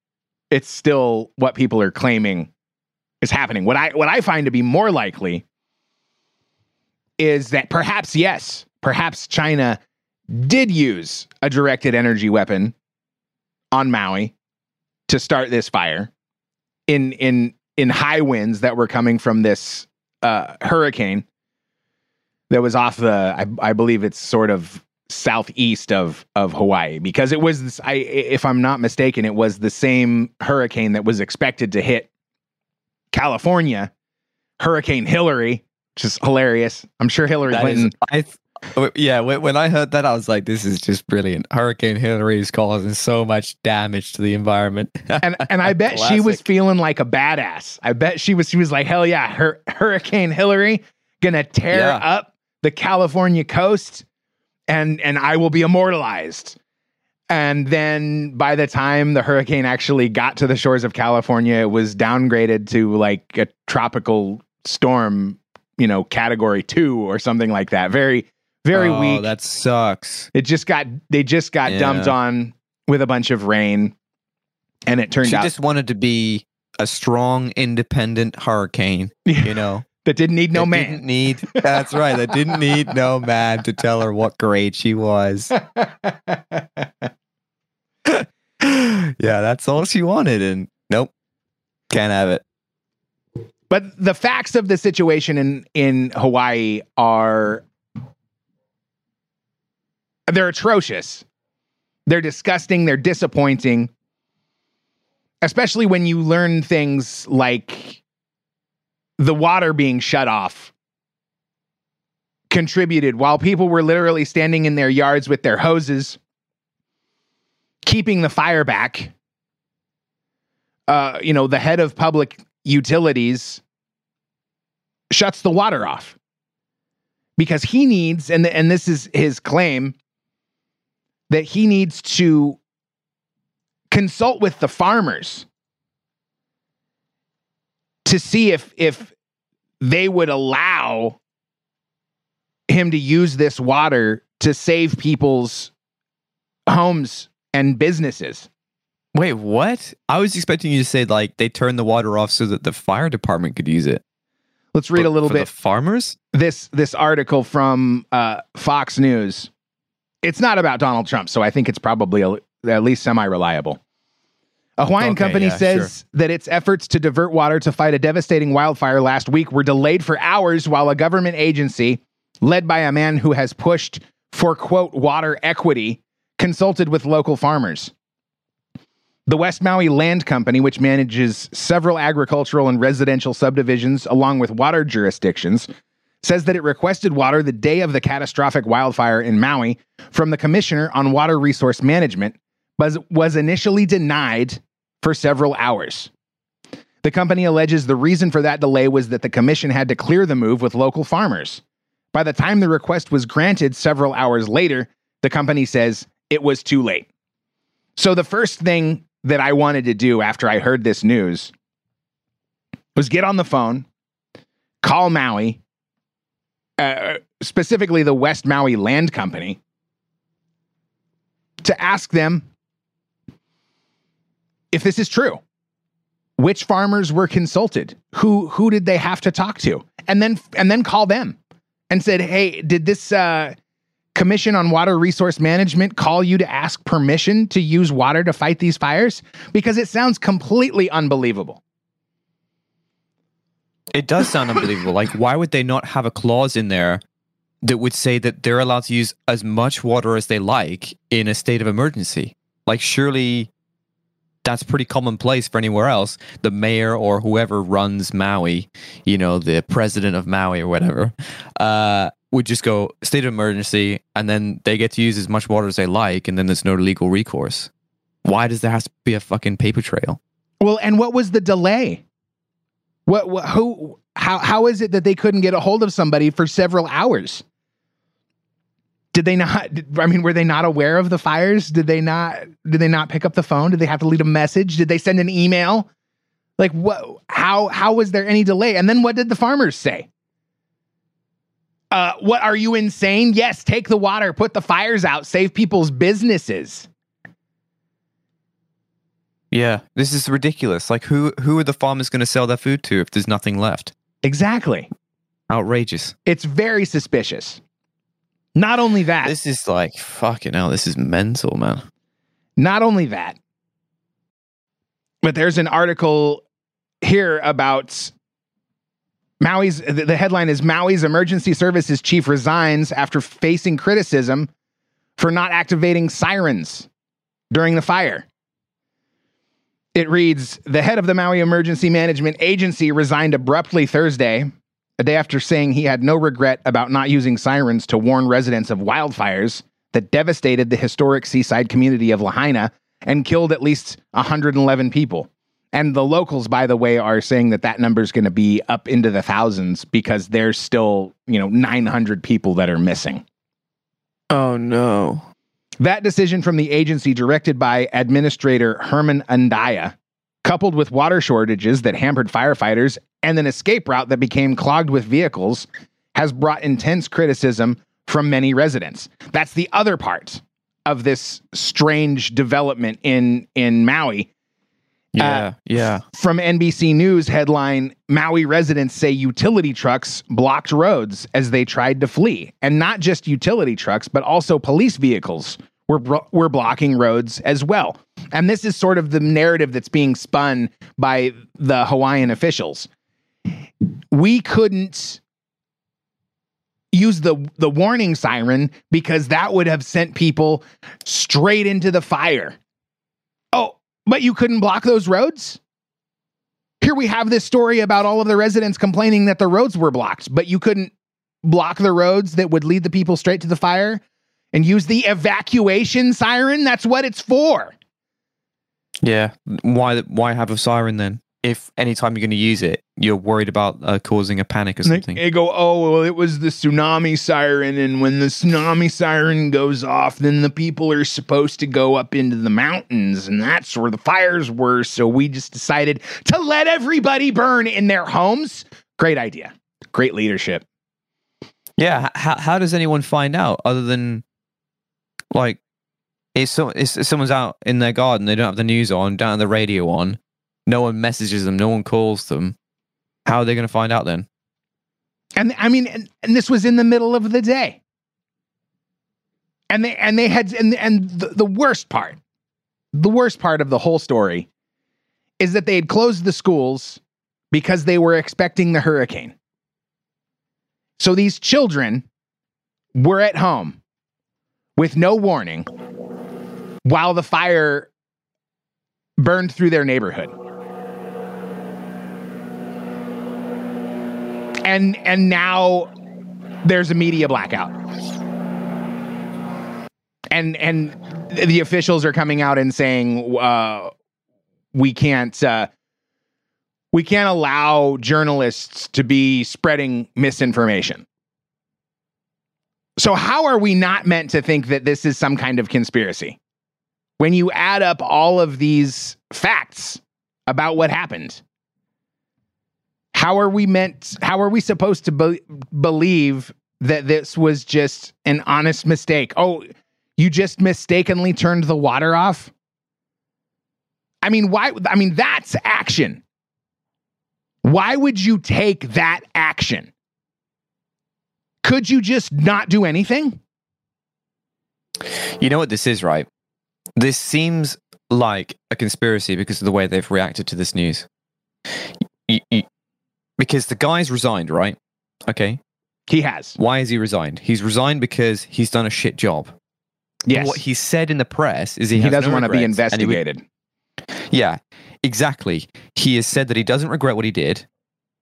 it's still what people are claiming is happening. What I what I find to be more likely is that perhaps yes, perhaps China did use a directed energy weapon on Maui to start this fire in in in high winds that were coming from this uh, hurricane that was off the I, I believe it's sort of southeast of of Hawaii because it was this, I if I'm not mistaken it was the same hurricane that was expected to hit California Hurricane Hillary which is hilarious I'm sure Hillary That is- Clinton I th- Oh, Yeah, when when I heard that, I was like, "This is just brilliant." Hurricane Hillary is causing so much damage to the environment. and and I bet she was feeling like a badass. I bet she was she was like, hell yeah, her Hurricane Hillary gonna tear Yeah. up the California coast, and and I will be immortalized. And then by the time the hurricane actually got to the shores of California, it was downgraded to like a tropical storm, you know, category two or something like that. Very, very oh, weak. That sucks. It just got they just got Yeah. dumped on with a bunch of rain, and it turned She out just wanted to be a strong, independent hurricane. You know, that didn't need no That man. Didn't need. That's right. That didn't need no man to tell her what grade she was. yeah, that's all she wanted, and nope, can't have it. but the facts of the situation in in Hawaii are they're atrocious. They're disgusting, they're disappointing. Especially when you learn things like the water being shut off contributed while people were literally standing in their yards with their hoses keeping the fire back. Uh, you know, the head of public utilities shuts the water off because he needs and and this is his claim that he needs to consult with the farmers to see if if they would allow him to use this water to save people's homes and businesses. Wait, what? I was expecting you to say like they turned the water off so that the fire department could use it. Let's read But a little for bit The farmers. this this article from uh, Fox News. It's not about Donald Trump, so I think it's probably a, at least semi reliable. A Hawaiian Okay, company yeah, says that its efforts to divert water to fight a devastating wildfire last week were delayed for hours while a government agency, led by a man who has pushed for quote water equity, consulted with local farmers. The West Maui Land Company, which manages several agricultural and residential subdivisions along with water jurisdictions, says that it requested water the day of the catastrophic wildfire in Maui from the Commissioner on Water Resource Management, but was initially denied for several hours. The company alleges the reason for that delay was that the commission had to clear the move with local farmers. By the time the request was granted several hours later, the company says it was too late. So the first thing that I wanted to do after I heard this news was get on the phone, call Maui, uh, specifically the West Maui Land Company, to ask them if this is true. Which farmers were consulted? Who who did they have to talk to? And then and then call them and said, "Hey, did this uh, Commission on Water Resource Management call you to ask permission to use water to fight these fires?" Because it sounds completely unbelievable. It does sound unbelievable. Like, why would they not have a clause in there that would say that they're allowed to use as much water as they like in a state of emergency? Like, surely that's pretty commonplace for anywhere else. The mayor or whoever runs Maui, you know, the president of Maui or whatever, uh, would just go state of emergency and then they get to use as much water as they like and then there's no legal recourse. Why does there have to be a fucking paper trail? Well, and what was the delay? What, what who how how is it that they couldn't get a hold of somebody for several hours? Did they not did- I mean were they not aware of the fires? Did they not did they not pick up the phone? Did they have to leave a message? Did they send an email? Like what how how was there any delay? And then what did the farmers say? Uh what are you insane? Yes, take the water, put the fires out, save people's businesses. Yeah, this is ridiculous. Like, who who are the farmers going to sell their food to if there's nothing left? Exactly. Outrageous. It's very suspicious. Not only that, This is like fucking hell. This is mental, man. Not only that, but there's an article here about Maui's. The the headline is Maui's emergency services chief resigns after facing criticism for not activating sirens during the fire. It reads The head of the Maui Emergency Management Agency resigned abruptly Thursday a day after saying he had no regret about not using sirens to warn residents of wildfires that devastated the historic seaside community of Lahaina and killed at least 111 people. And the locals, by the way, are saying that that number is going to be up into the thousands because there's still, you know, 900 people that are missing. Oh no. That decision from the agency, directed by Administrator Herman Andaya, coupled with water shortages that hampered firefighters and an escape route that became clogged with vehicles, has brought intense criticism from many residents. That's the other part of this strange development in in Maui. Yeah, uh, yeah. From NBC News headline Maui residents say utility trucks blocked roads as they tried to flee. And not just utility trucks, but also police vehicles were, bro- were blocking roads as well. And this is sort of the narrative that's being spun by the Hawaiian officials. We couldn't use the the warning siren because that would have sent people straight into the fire. Oh, but you couldn't block those roads? Here we have this story about all of the residents complaining that the roads were blocked, but you couldn't block the roads that would lead the people straight to the fire and use the evacuation siren. That's what it's for. Yeah. Why why have a siren then? If anytime you're going to use it, you're worried about uh, causing a panic or And they- something. They go, oh, well, it was the tsunami siren. And when the tsunami siren goes off, then the people are supposed to go up into the mountains. And that's where the fires were. So we just decided to let everybody burn in their homes. Great idea. Great leadership. Yeah, h- how how does anyone find out other than like if, so, if someone's out in their garden, they don't have the news on, don't have the radio on, no one messages them, no one calls them. How are they going to find out then? And I mean, and, and this was in the middle of the day. And they and they had and and the, the worst part, the worst part of the whole story is that they had closed the schools because they were expecting the hurricane. So these children were at home with no warning while the fire burned through their neighborhood. And and now there's a media blackout. And and the officials are coming out and saying uh, we can't uh, we can't allow journalists to be spreading misinformation. So how are we not meant to think that this is some kind of conspiracy? When you add up all of these facts about what happened, how are we meant how are we supposed to be- believe that this was just an honest mistake? Oh, you just mistakenly turned the water off? I mean, why I mean that's action. Why would you take that action? Could you just not do anything? You know what this is, right? This seems like a conspiracy because of the way they've reacted to this news. Because the guy's resigned, right? Okay. He has. Why has he resigned? He's resigned because he's done a shit job. Yes. What he said in the press is he, he doesn't no want to be he would- investigated. Yeah, exactly. He has said that he doesn't regret what he did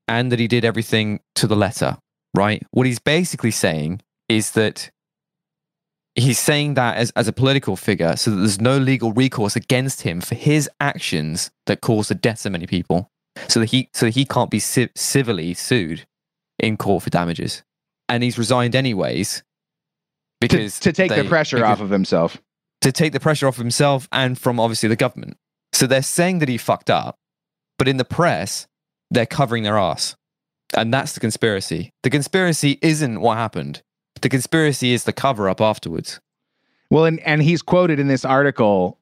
and that he did everything to the letter, right? What he's basically saying is that he's saying that as, as a political figure so that there's no legal recourse against him for his actions that caused the deaths of many people. So that he so that he can't be civ- civilly sued in court for damages. And he's resigned anyways To, because to take the pressure because- off of himself. to take the pressure off himself and from obviously the government. So they're saying that he fucked up, but in the press, they're covering their ass. And that's the conspiracy. The conspiracy isn't what happened. The conspiracy is the cover up afterwards. Well, and, and he's quoted in this article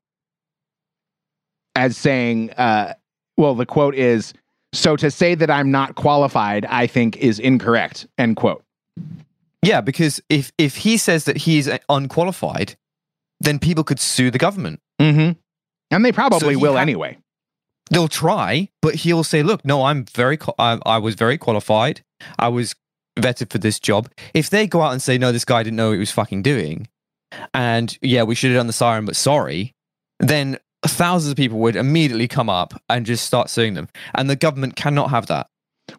as saying, uh, well, the quote is, so to say that I'm not qualified, I think is incorrect, end quote. Yeah, because if if he says that he's unqualified, then people could sue the government. Mm-hmm. And they probably he will ha- anyway. They'll try, but he'll say, "Look, no, I'm very, I, I was very qualified. I was vetted for this job." If they go out and say, "No, this guy didn't know what he was fucking doing," and yeah, we should have done the siren, but sorry, then thousands of people would immediately come up and just start suing them, and the government cannot have that.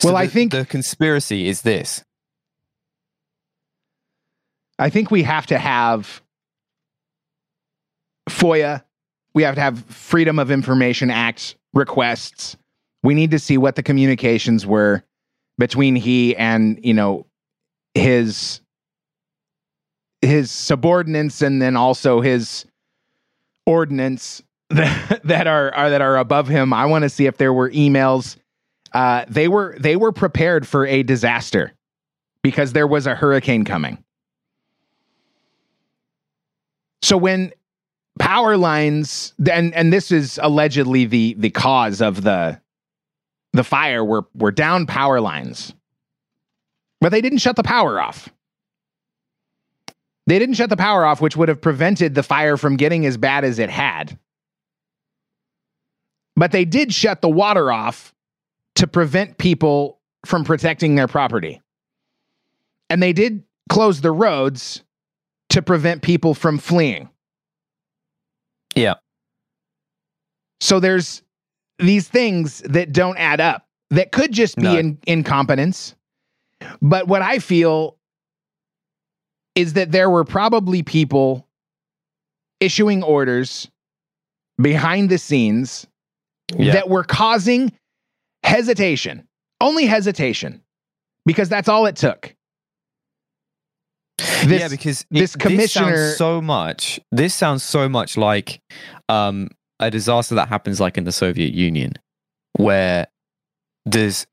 So Well, I think- the conspiracy is this. I think we have to have FOIA. We have to have Freedom of Information Act requests. We need to see what the communications were between he and, you know, his his subordinates and then also his ordinance that, that are, are that are above him. I want to see if there were emails. Uh, they were they were prepared for a disaster because there was a hurricane coming. So when power lines and and this is allegedly the the cause of the the fire were were down power lines. But they didn't shut the power off. They didn't shut the power off which would have prevented the fire from getting as bad as it had. But they did shut the water off to prevent people from protecting their property. And they did close the roads to prevent people from fleeing. Yeah. So there's these things that don't add up that could just be No. in, incompetence. But what I feel is that there were probably people issuing orders behind the scenes Yeah. that were causing hesitation, only hesitation, because that's all it took. This, yeah, because it- this commissioner- sounds so much. This sounds so much like um, a disaster that happens like in the Soviet Union, where there's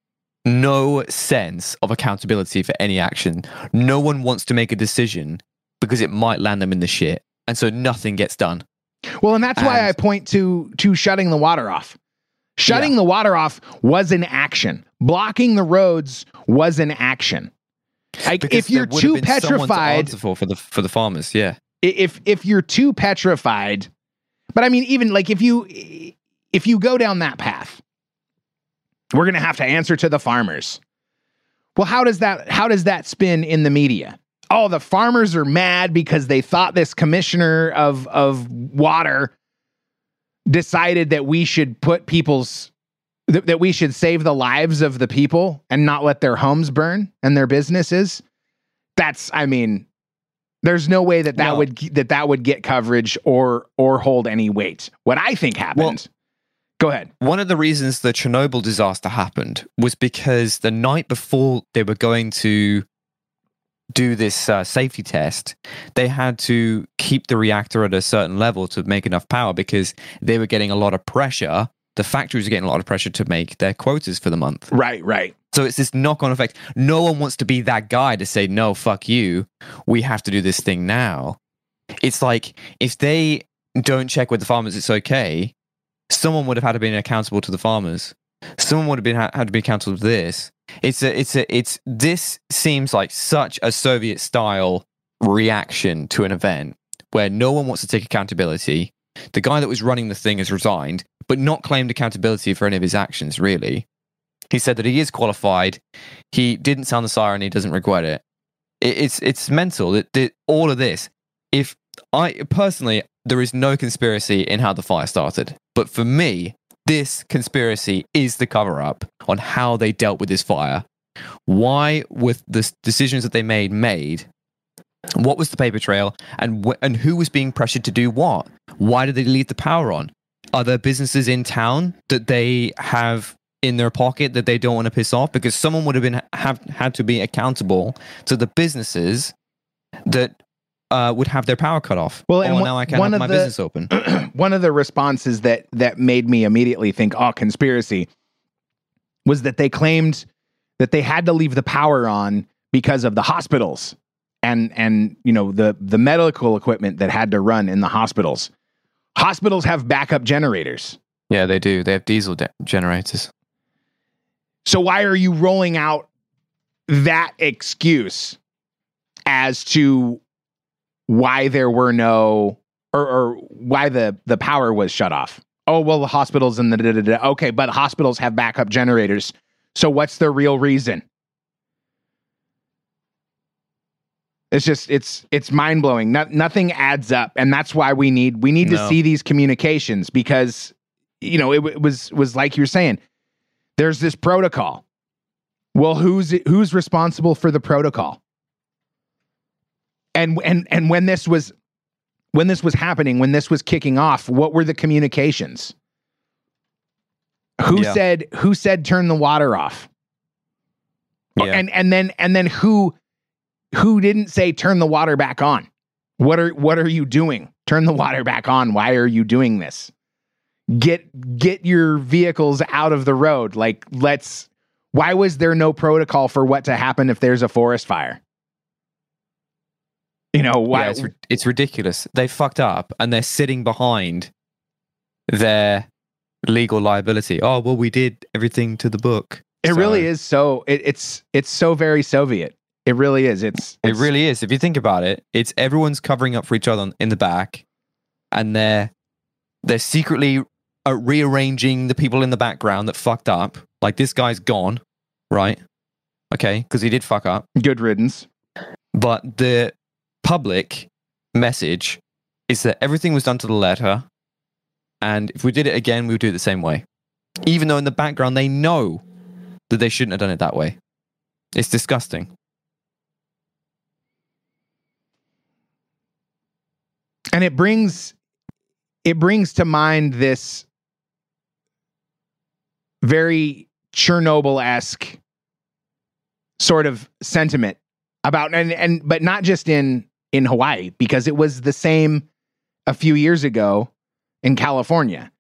no sense of accountability for any action. No one wants to make a decision because it might land them in the shit, and so nothing gets done. Well, and that's why I point to to shutting the water off. Shutting the water off was an action. Blocking the roads was an action. Like Because if you're there would have too been someone to petrified, for for the for the farmers, yeah, if if you're too petrified, but I mean, even like if you if you go down that path, we're gonna have to answer to the farmers. Well, how does that how does that spin in the media? Oh, the farmers are mad because they thought this commissioner of of water decided that we should put people's th- that we should save the lives of the people and not let their homes burn and their businesses. That's I mean, there's no way that that Well- would that that would get coverage or or hold any weight. What I think happened. go ahead. One of the reasons the Chernobyl disaster happened was because the night before they were going to do this uh, safety test, they had to keep the reactor at a certain level to make enough power because they were getting a lot of pressure. The factories are getting a lot of pressure to make their quotas for the month. Right, right. So it's this knock on effect. No one wants to be that guy to say, no, fuck you. We have to do this thing now. It's like if they don't check with the farmers, it's okay. Someone would have had to be accountable to the farmers. Someone would have been had to be accountable to this. It's a, it's a, it's this seems like such a Soviet style reaction to an event where no one wants to take accountability. The guy that was running the thing has resigned, but not claimed accountability for any of his actions. Really, he said that he is qualified. He didn't sound the siren. He doesn't regret it. it it's it's mental. That all of this. If I personally, there is no conspiracy in how the fire started, but for me, this conspiracy is the cover up on how they dealt with this fire. Why, were the decisions that they made, made. What was the paper trail, and wh- and who was being pressured to do what? Why did they leave the power on? Are there businesses in town that they have in their pocket that they don't want to piss off? Because someone would have been have had to be accountable to the businesses that uh, would have their power cut off. Well, and oh, one- now I one have my the- business open. one of the responses that that made me immediately think, "Oh, conspiracy," was that they claimed that they had to leave the power on because of the hospitals and and you know the the medical equipment that had to run in the hospitals. Hospitals have backup generators. Yeah, they do. They have diesel de- generators. So why are you rolling out that excuse as to why there were no or, or why the the power was shut off? Oh well, the hospitals and the da, da, da. okay, but hospitals have backup generators. So what's the real reason? It's just it's it's mind blowing. No, nothing adds up, and that's why we need we need to see these communications because you know it, w- was was like you were saying. There's this protocol, Well, who's who's responsible for the protocol? And and and when this was when this was happening, when this was kicking off, what were the communications? Who Yeah. said who said turn the water off? Yeah. And and then and then who who didn't say turn the water back on? What are what are you doing? Turn the water back on. Why are you doing this? Get get your vehicles out of the road. Like let's why was there no protocol for what to happen if there's a forest fire? You know, why Yeah, it's, it's ridiculous. They fucked up and they're sitting behind their legal liability. Oh, well, we did everything to the book. it So- really is so it, it's it's so very Soviet. It really is. It's, It really is. If you think about it, it's everyone's covering up for each other in the back, and they're they're secretly uh, rearranging the people in the background that fucked up. Like this guy's gone, right? Okay, because he did fuck up. good riddance. But the public message is that everything was done to the letter, and if we did it again, we would do it the same way. Even though in the background they know that they shouldn't have done it that way. It's disgusting. And it brings it brings to mind this very chernobyl-esque sort of sentiment about and and but not just in in hawaii because it was the same a few years ago in california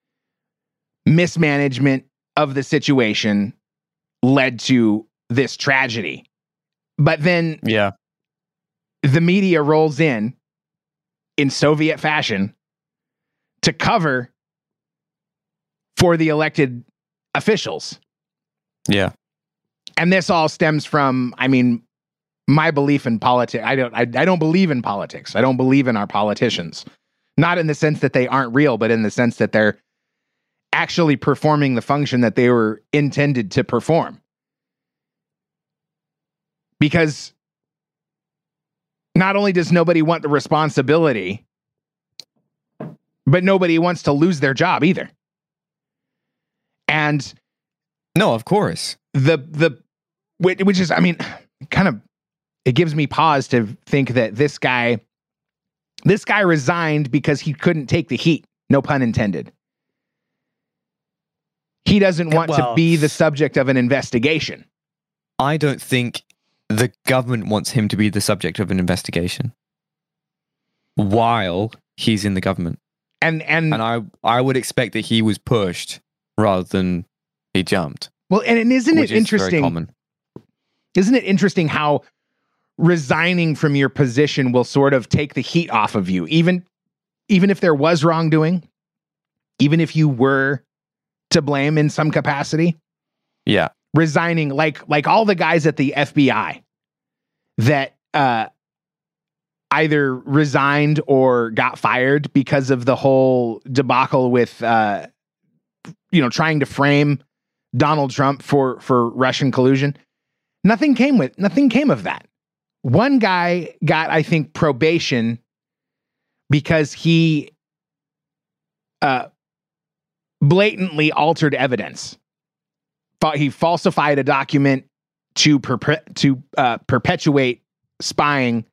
mismanagement of the situation led to this tragedy but then Yeah. the media rolls in in Soviet fashion to cover for the elected officials. Yeah. And this all stems from, I mean, my belief in politics. I don't I, I don't believe in politics. I don't believe in our politicians. Not in the sense that they aren't real, but in the sense that they're actually performing the function that they were intended to perform. Because not only does nobody want the responsibility, but nobody wants to lose their job either. And No, of course. the the which, which is, I mean, kind of it gives me pause to think that this guy this guy resigned because he couldn't take the heat. No pun intended. He doesn't want to be the subject of an investigation. I don't think the government wants him to be the subject of an investigation while he's in the government. And and, And I, I would expect that he was pushed rather than he jumped. well, and, and isn't it is interesting? Isn't it interesting how resigning from your position will sort of take the heat off of you, even even if there was wrongdoing, even if you were to blame in some capacity? Yeah. Resigning like like all the guys at the FBI that uh either resigned or got fired because of the whole debacle with uh you know trying to frame Donald Trump for for Russian collusion. Nothing came with nothing came of that. One guy got i think probation because he uh blatantly altered evidence he falsified a document to perpe- to uh, perpetuate spying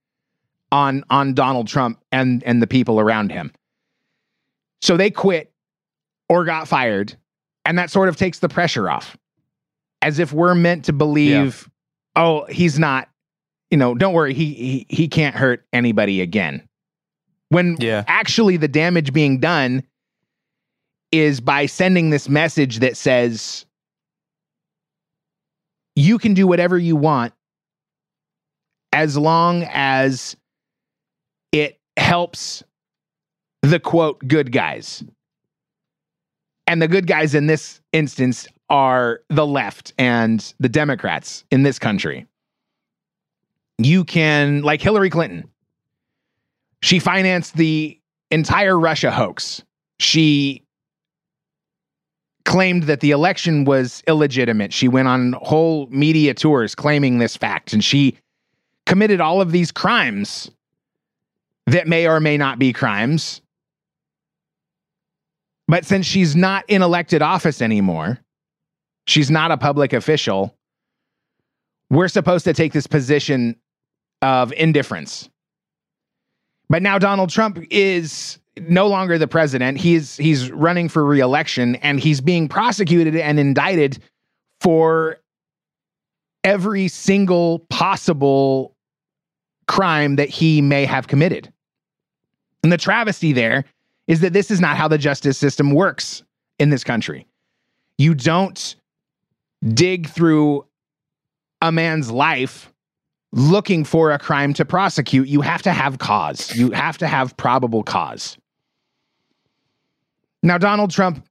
on on Donald Trump and and the people around him. So they quit or got fired, and that sort of takes the pressure off, as if we're meant to believe, oh, he's not, you know, don't worry, he he he can't hurt anybody again. When Yeah. actually the damage being done is by sending this message that says you can do whatever you want as long as it helps the quote good guys. And the good guys in this instance are the left and the Democrats in this country. You can, like Hillary Clinton, she financed the entire Russia hoax. She claimed that the election was illegitimate. She went on whole media tours claiming this fact, and she committed all of these crimes that may or may not be crimes. But since she's not in elected office anymore, she's not a public official. we're supposed to take this position of indifference. But now Donald Trump is no longer the president. He's he's running for reelection and he's being prosecuted and indicted for every single possible crime that he may have committed. And the travesty there is that this is not how the justice system works in this country. You don't dig through a man's life looking for a crime to prosecute. You have to have cause, you have to have probable cause. Now, Donald Trump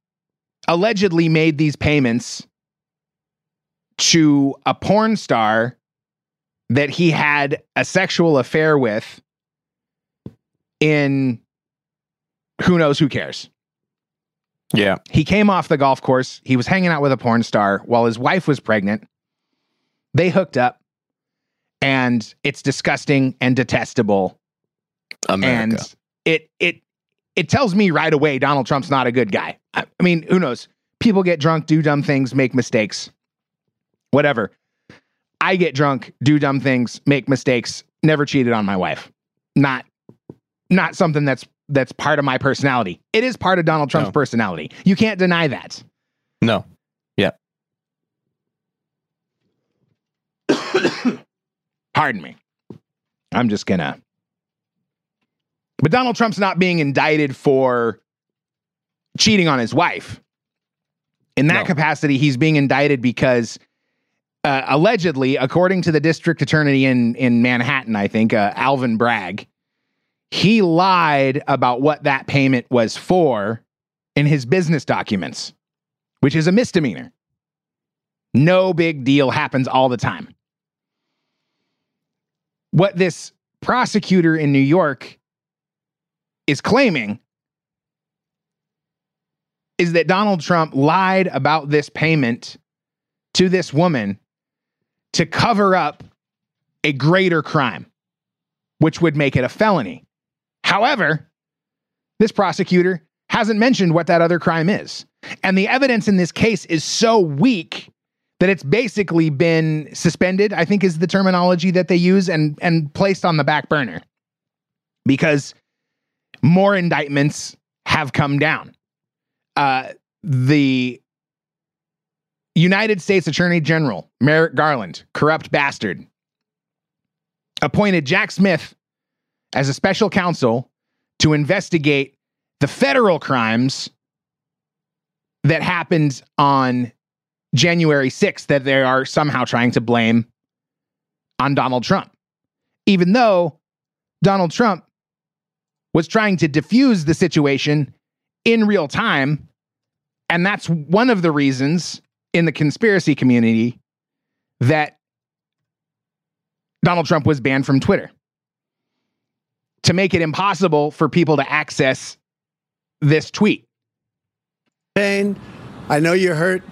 allegedly made these payments to a porn star that he had a sexual affair with in who knows who cares. Yeah. He came off the golf course. He was hanging out with a porn star while his wife was pregnant. They hooked up and it's disgusting and detestable. America. And it it it tells me right away Donald Trump's not a good guy. I, I mean, who knows? People get drunk, do dumb things, make mistakes. Whatever. I get drunk, do dumb things, make mistakes, never cheated on my wife. Not not something that's that's part of my personality. It is part of Donald Trump's No. personality. You can't deny that. no. Yeah. Pardon me. I'm just gonna. But Donald Trump's not being indicted for cheating on his wife. In that No. capacity, he's being indicted because uh, allegedly, according to the district attorney in in Manhattan, I think uh, Alvin Bragg, he lied about what that payment was for in his business documents, which is a misdemeanor. No big deal happens all the time what this prosecutor in New York is claiming is that Donald Trump lied about this payment to this woman to cover up a greater crime, which would make it a felony. However, this prosecutor hasn't mentioned what that other crime is. And the evidence in this case is so weak that it's basically been suspended, I think is the terminology that they use, and, and placed on the back burner because more indictments have come down. Uh, the United States Attorney General, Merrick Garland, corrupt bastard, appointed Jack Smith as a special counsel to investigate the federal crimes that happened on January 6th that they are somehow trying to blame on Donald Trump. Even though Donald Trump was trying to diffuse the situation in real time. And that's one of the reasons in the conspiracy community that Donald Trump was banned from Twitter to make it impossible for people to access this tweet. Pain, I know you're hurt.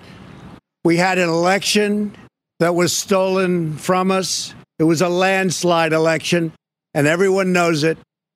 We had an election that was stolen from us. It was a landslide election, and everyone knows it,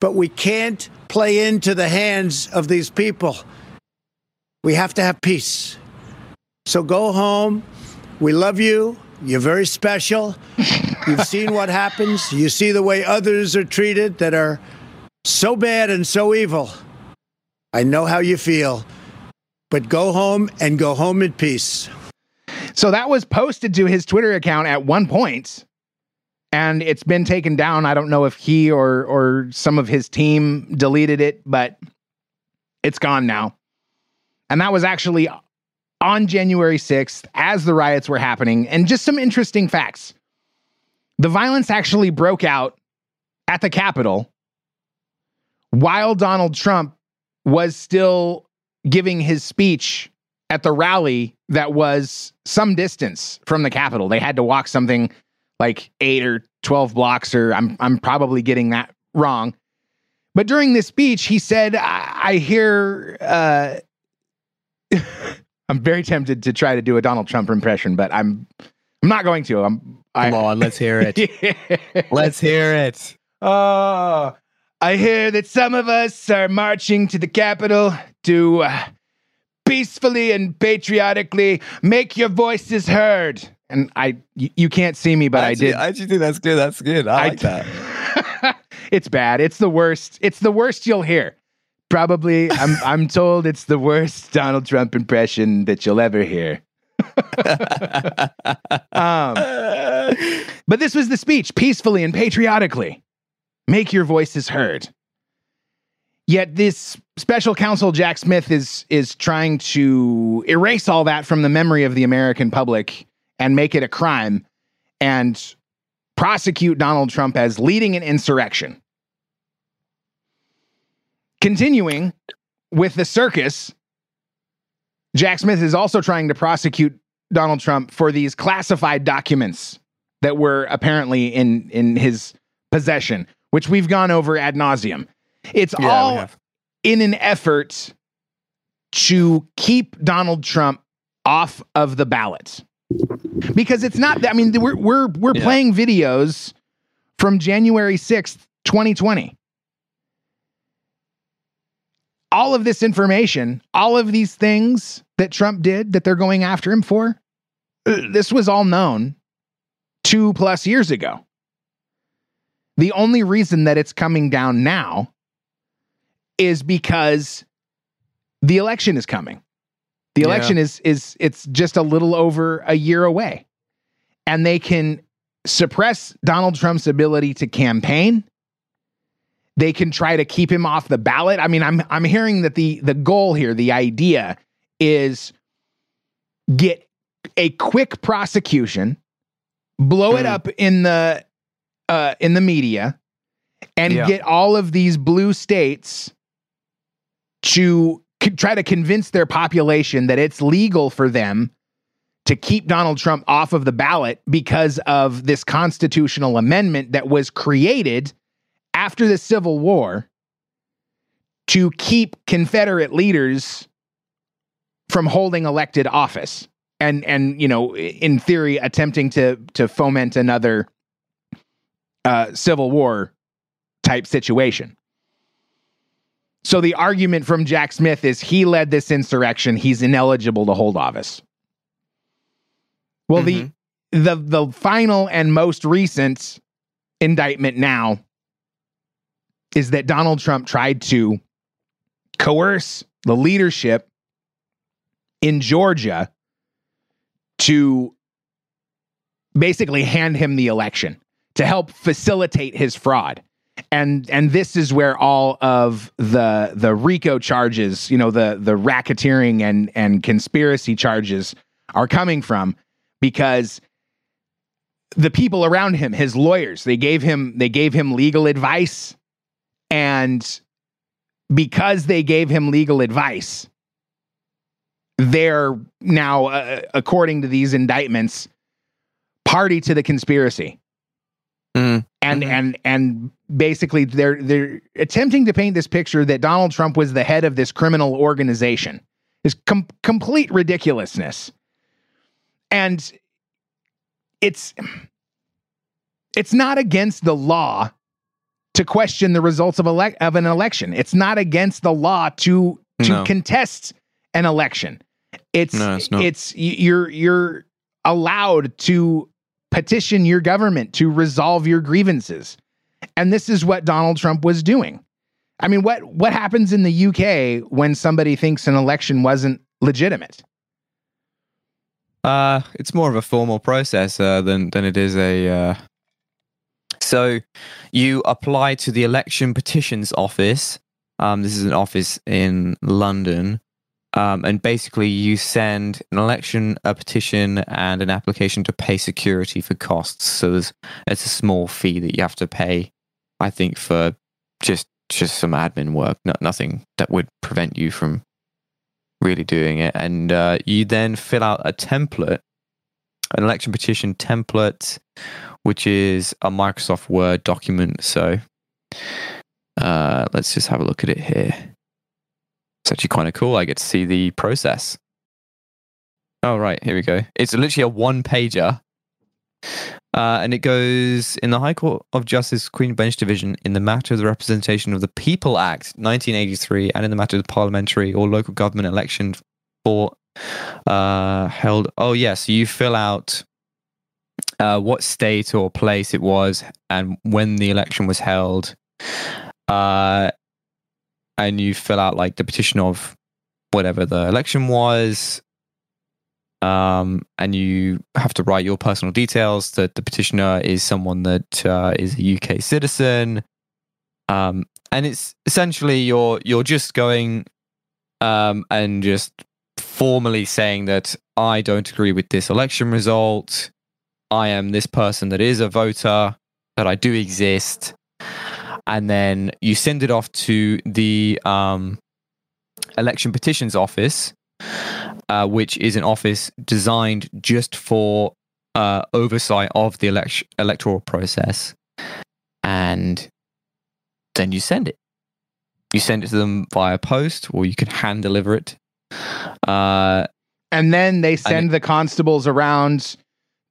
but we can't play into the hands of these people. We have to have peace. So go home. We love you. You're very special. You've seen what happens. You see the way others are treated that are so bad and so evil. I know how you feel. But go home and go home in peace. So that was posted to his Twitter account at one point, and it's been taken down. I don't know if he or or some of his team deleted it, but it's gone now. And that was actually on January 6th as the riots were happening. And just some interesting facts. The violence actually broke out at the Capitol while Donald Trump was still giving his speech at the rally that was some distance from the Capitol. They had to walk something like eight or 12 blocks, or I'm, I'm probably getting that wrong. But during this speech, he said, I, I hear, uh, I'm very tempted to try to do a Donald Trump impression, but I'm, I'm not going to. I'm, I, Come on, let's hear it. let's hear it. Oh, I hear that some of us are marching to the Capitol to uh, peacefully and patriotically make your voices heard. And I, you, you can't see me, but actually, I did. I actually think that's good. That's good. I, like that. it's bad. It's the worst. It's the worst you'll hear. Probably, I'm I'm told it's the worst Donald Trump impression that you'll ever hear. um, but this was the speech, peacefully and patriotically. Make your voices heard. Yet this special counsel Jack Smith is is trying to erase all that from the memory of the American public and make it a crime and prosecute Donald Trump as leading an insurrection. Continuing with the circus, Jack Smith is also trying to prosecute Donald Trump for these classified documents that were apparently in in his possession, which we've gone over ad nauseum. It's Yeah, all in an effort to keep Donald Trump off of the ballot. Because it's not I mean we're we're we're Yeah. playing videos from January 6th, 2020. All of this information, all of these things that Trump did that they're going after him for, uh, this was all known 2 plus years ago. The only reason that it's coming down now is because the election is coming. The Yeah. election is is it's just a little over a year away. And they can suppress Donald Trump's ability to campaign. They can try to keep him off the ballot. I mean, I'm I'm hearing that the the goal here, the idea is get a quick prosecution, blow it Mm. up in the uh in the media and Yeah. get all of these blue states to try to convince their population that it's legal for them to keep Donald Trump off of the ballot because of this constitutional amendment that was created after the Civil War to keep Confederate leaders from holding elected office and and you know in theory attempting to to foment another uh, civil war type situation. So the argument from Jack Smith is he led this insurrection. He's ineligible to hold office. Well, the mm-hmm. the the final and most recent indictment now is that Donald Trump tried to coerce the leadership in Georgia to basically hand him the election to help facilitate his fraud and and this is where all of the the RICO charges, you know, the the racketeering and and conspiracy charges are coming from because the people around him, his lawyers, they gave him they gave him legal advice and because they gave him legal advice they're now uh, according to these indictments party to the conspiracy Mm. and Mhm. and and basically they're they're attempting to paint this picture that Donald Trump was the head of this criminal organization. Is com- complete ridiculousness. And it's it's not against the law to question the results of elec of an election. It's not against the law to to No. contest an election. It's No, it's it's you're you're allowed to petition your government to resolve your grievances. And this is what Donald Trump was doing. I mean, what what happens in the UK when somebody thinks an election wasn't legitimate? Uh, it's more of a formal process uh, than than it is a. Uh... So, you apply to the election petitions office. Um, this is an office in London, um, and basically you send an election, a petition, and an application to pay security for costs. So there's it's a small fee that you have to pay. I think for just just some admin work, no, nothing that would prevent you from really doing it. And uh, you then fill out a template an election petition template, which is a Microsoft Word document. So uh, let's just have a look at it here. It's actually kind of cool. I get to see the process. Oh, right. Here we go. It's literally a one pager. Uh, and it goes in the High Court of Justice, Queen Bench Division, in the matter of the Representation of the People Act 1983, and in the matter of the parliamentary or local government election for uh, held. Oh, yes. Yeah, so you fill out uh, what state or place it was and when the election was held. Uh, and you fill out like the petition of whatever the election was. Um, and you have to write your personal details that the petitioner is someone that uh, is a UK citizen. Um, and it's essentially you're you're just going um, and just formally saying that I don't agree with this election result. I am this person that is a voter, that I do exist. And then you send it off to the um, election petitions office, uh, which is an office designed just for uh, oversight of the elect- electoral process. And then you send it. You send it to them via post, or you can hand deliver it. Uh, and then they send it, the constables around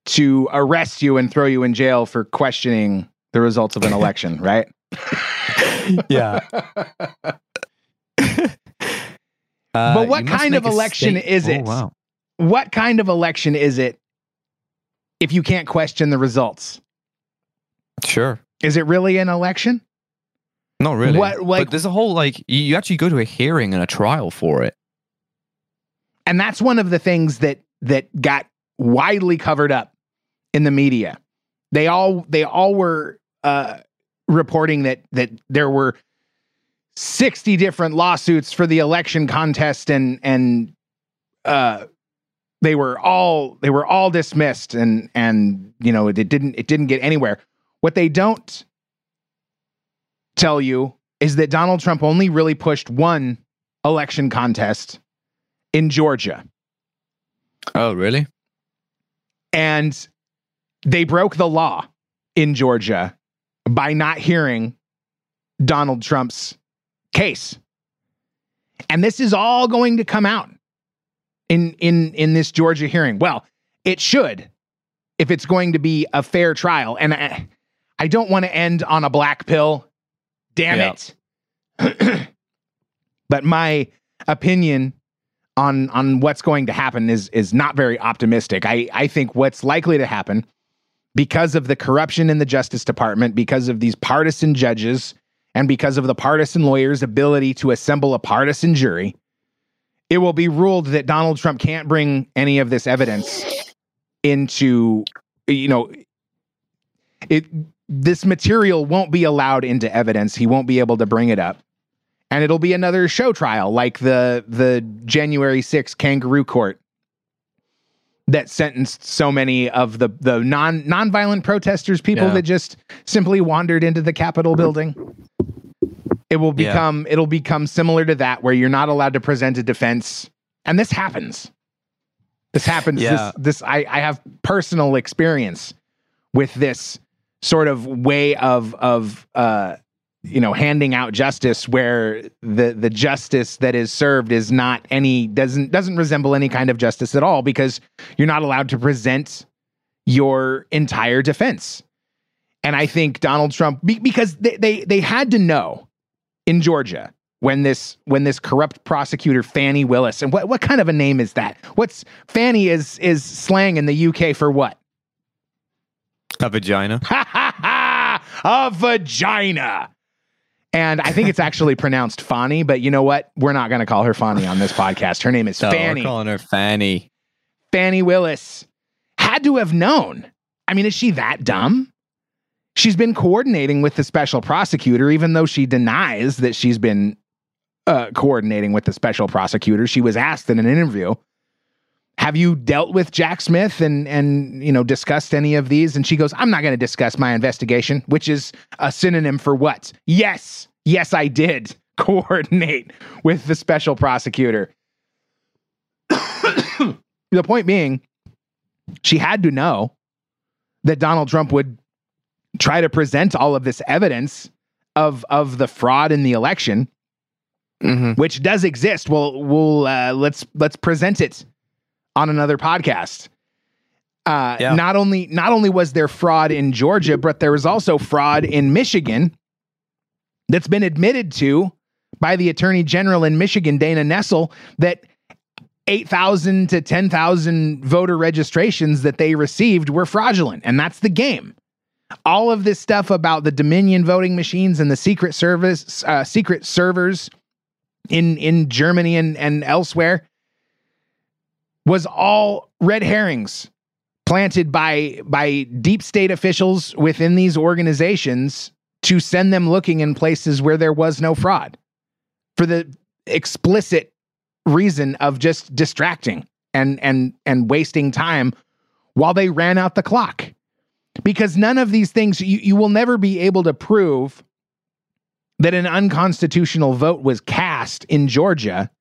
to arrest you and throw you in jail for questioning the results of an election, right? yeah. Uh, but what kind of election is it? Oh, wow. What kind of election is it if you can't question the results? Sure. Is it really an election? Not really. What, like- but there's a whole like you- you actually go to a hearing and a trial for it. And that's one of the things that that got widely covered up in the media. They all they all were uh, reporting that that there were 60 different lawsuits for the election contest and and uh they were all they were all dismissed and and you know it, it didn't it didn't get anywhere what they don't tell you is that Donald Trump only really pushed one election contest in Georgia Oh, really? and they broke the law in Georgia by not hearing Donald Trump's case. And this is all going to come out in in in this Georgia hearing. Well, it should if it's going to be a fair trial. And I, I don't want to end on a black pill. Damn Yeah. it. but my opinion on on what's going to happen is is not very optimistic. I I think what's likely to happen because of the corruption in the Justice Department, because of these partisan judges, and because of the partisan lawyers' ability to assemble a partisan jury, it will be ruled that Donald Trump can't bring any of this evidence into, you know, it. This material won't be allowed into evidence. He won't be able to bring it up, and it'll be another show trial like the the January 6th kangaroo court that sentenced so many of the the non nonviolent protesters, people Yeah. that just simply wandered into the Capitol building. It will Yeah. become it'll become similar to that, where you're not allowed to present a defense, and this happens. This happens. Yeah. This this I I have personal experience with this sort of way of of uh you know handing out justice where the the justice that is served is not any doesn't doesn't resemble any kind of justice at all because you're not allowed to present your entire defense and i think donald trump because they, they they had to know in georgia when this when this corrupt prosecutor fani willis and what what kind of a name is that what's fannie is is slang in the uk for what A vagina. Ha ha ha! A vagina. And I think it's actually pronounced Fanny, but you know what? We're not going to call her Fanny on this podcast. Her name is No, Fanny. we're calling her Fanny. Fanny Willis had to have known. I mean, is she that dumb? She's been coordinating with the special prosecutor, even though she denies that she's been uh, coordinating with the special prosecutor. She was asked in an interview, "Have you dealt with Jack Smith and and you know discussed any of these?" And she goes, "I'm not going to discuss my investigation," which is a synonym for what? Yes, yes, I did coordinate with the special prosecutor. the point being, She had to know that Donald Trump would try to present all of this evidence of of the fraud in the election, Mhm. which does exist. Well, we'll uh, let's let's present it on another podcast. Uh, Yeah. Not only not only was there fraud in Georgia, but there was also fraud in Michigan that's been admitted to by the Attorney General in Michigan, Dana Nessel, that 8,000 to 10,000 voter registrations that they received were fraudulent. And that's the game. All of this stuff about the Dominion voting machines and the secret service, uh, secret servers in, in Germany and, and elsewhere was all red herrings planted by, by deep state officials within these organizations to send them looking in places where there was no fraud for the explicit reason of just distracting and and and wasting time while they ran out the clock. Because none of these things you, you will never be able to prove that an unconstitutional vote was cast in Georgia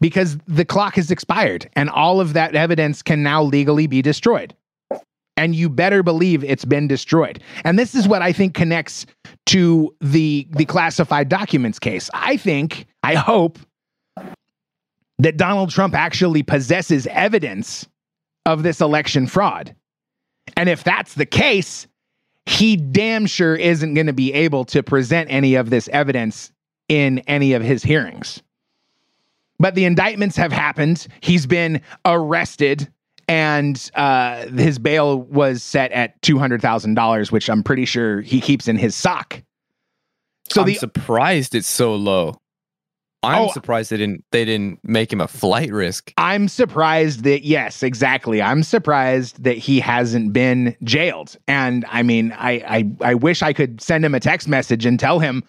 because the clock has expired and all of that evidence can now legally be destroyed and you better believe it's been destroyed and this is what i think connects to the the classified documents case i think i hope that Donald Trump actually possesses evidence of this election fraud. And if that's the case, he damn sure isn't going to be able to present any of this evidence in any of his hearings. But the indictments have happened. He's been arrested, and uh, his bail was set at $200,000, which I'm pretty sure he keeps in his sock. So I'm the surprised it's so low. I'm Oh. surprised they didn't they didn't make him a flight risk. I'm surprised that yes, exactly. I'm surprised that he hasn't been jailed. And I mean, I I I wish I could send him a text message and tell him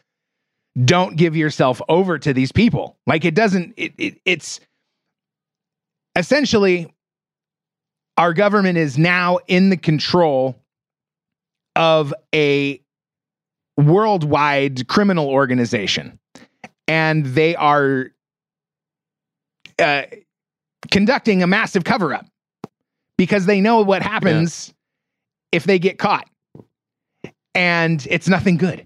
don't give yourself over to these people. Like it doesn't it, it it's essentially our government is now in the control of a worldwide criminal organization and they are uh, conducting a massive cover up because they know what happens if they get caught. And it's nothing good.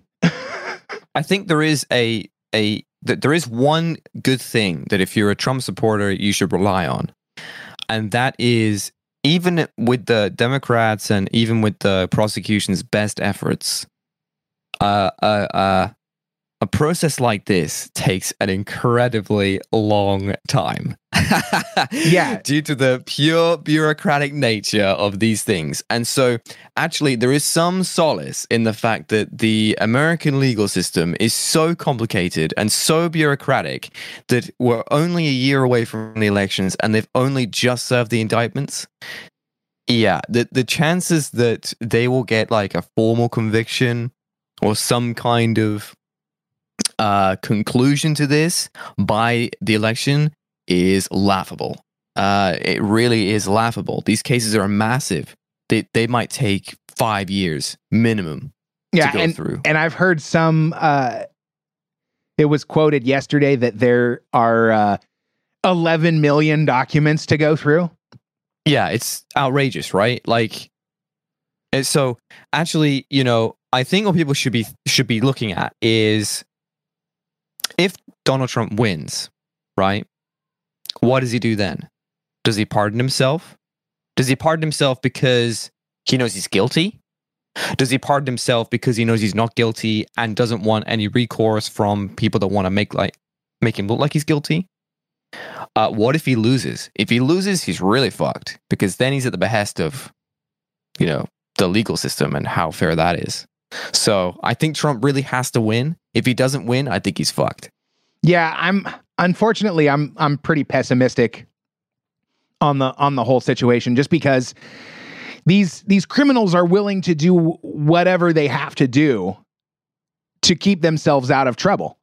I think there is a a that there is one good thing that if you're a Trump supporter you should rely on, and that is even with the Democrats and even with the prosecution's best efforts, uh, uh, uh, a process like this takes an incredibly long time. Yeah. Due to the pure bureaucratic nature of these things. And so, actually, there is some solace in the fact that the American legal system is so complicated and so bureaucratic that we're only a year away from the elections and they've only just served the indictments. Yeah, the, the chances that they will get like a formal conviction or some kind of uh, conclusion to this by the election is laughable. Uh, it really is laughable. These cases are massive. They they might take five years minimum Yeah. to go And, through. and I've heard some, uh, it was quoted yesterday that there are uh, 11 million documents to go through. Yeah, it's outrageous, right? Like, so actually, you know, I think what people should be should be looking at is if Donald Trump wins, right? What does he do then? Does he pardon himself? Does he pardon himself because he knows he's guilty? Does he pardon himself because he knows he's not guilty and doesn't want any recourse from people that want to make like make him look like he's guilty? Uh, what if he loses? If he loses, he's really fucked because then he's at the behest of, you know, the legal system and how fair that is. So I think Trump really has to win. If he doesn't win, I think he's fucked. Yeah, I'm unfortunately I'm I'm pretty pessimistic on the on the whole situation just because these these criminals are willing to do whatever they have to do to keep themselves out of trouble.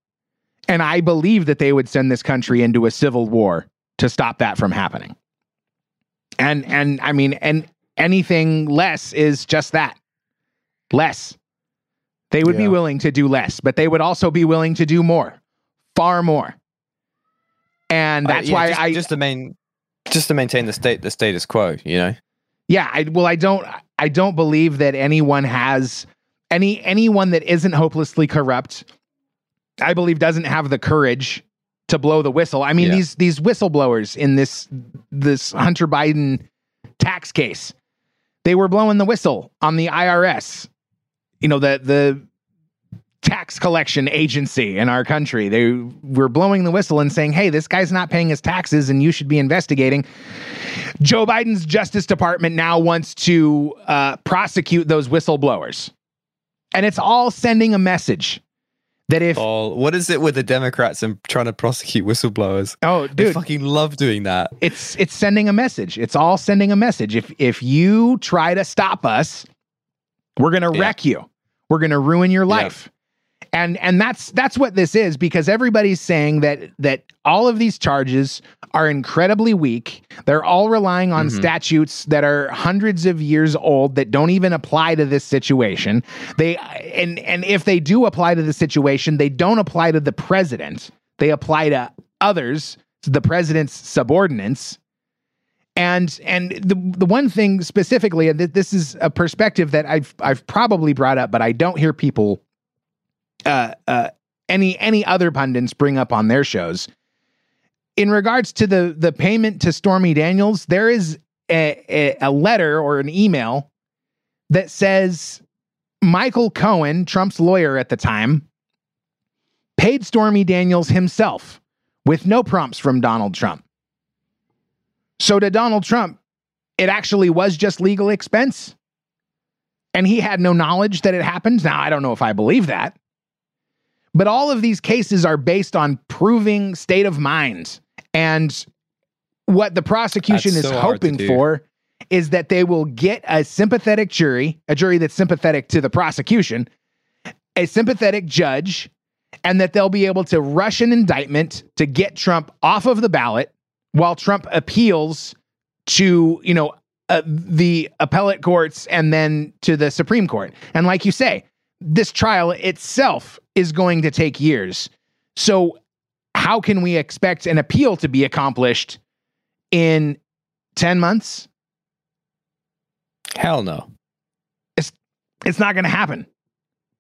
And I believe that they would send this country into a civil war to stop that from happening. And and I mean and anything less is just that. Less. They would be willing to do less, but they would also be willing to do more. Far more. And Uh, that's yeah, why just, I just to main just to maintain the state the status quo, you know. yeah, I well, I don't I don't believe that anyone has any anyone that isn't hopelessly corrupt. I believe doesn't have the courage to blow the whistle. I mean, Yeah. these these whistleblowers in this this Hunter Biden tax case, they were blowing the whistle on the IRS. You know, the the tax collection agency in our country. They were blowing the whistle and saying, "Hey, this guy's not paying his taxes and you should be investigating." Joe Biden's Justice Department now wants to uh, prosecute those whistleblowers. And it's all sending a message that if, Oh, what is it with the Democrats and trying to prosecute whistleblowers? oh, They dude, fucking love doing that. it's it's sending a message. It's all sending a message. If if you try to stop us, we're gonna Yeah. wreck you. We're gonna ruin your life. And and that's that's what this is because everybody's saying that that all of these charges are incredibly weak. They're all relying on Mhm. statutes that are hundreds of years old that don't even apply to this situation. They and and if they do apply to the situation, they don't apply to the president. They apply to others, the president's subordinates. And and the the one thing specifically, and th- this is a perspective that I've I've probably brought up, but I don't hear people uh, uh, any any other pundits bring up on their shows. In regards to the the payment to Stormy Daniels, there is a, a, a letter or an email that says Michael Cohen, Trump's lawyer at the time, paid Stormy Daniels himself with no prompts from Donald Trump. So to Donald Trump, it actually was just legal expense. And he had no knowledge that it happened. Now, I don't know if I believe that. But all of these cases are based on proving state of mind. And what the prosecution That's is so hoping for is that they will get a sympathetic jury, a jury that's sympathetic to the prosecution, a sympathetic judge, and that they'll be able to rush an indictment to get Trump off of the ballot while Trump appeals to, you know, uh, the appellate courts and then to the Supreme Court. And like you say, this trial itself is going to take years. So, how can we expect an appeal to be accomplished in 10 months? Hell no. It's it's not going to happen.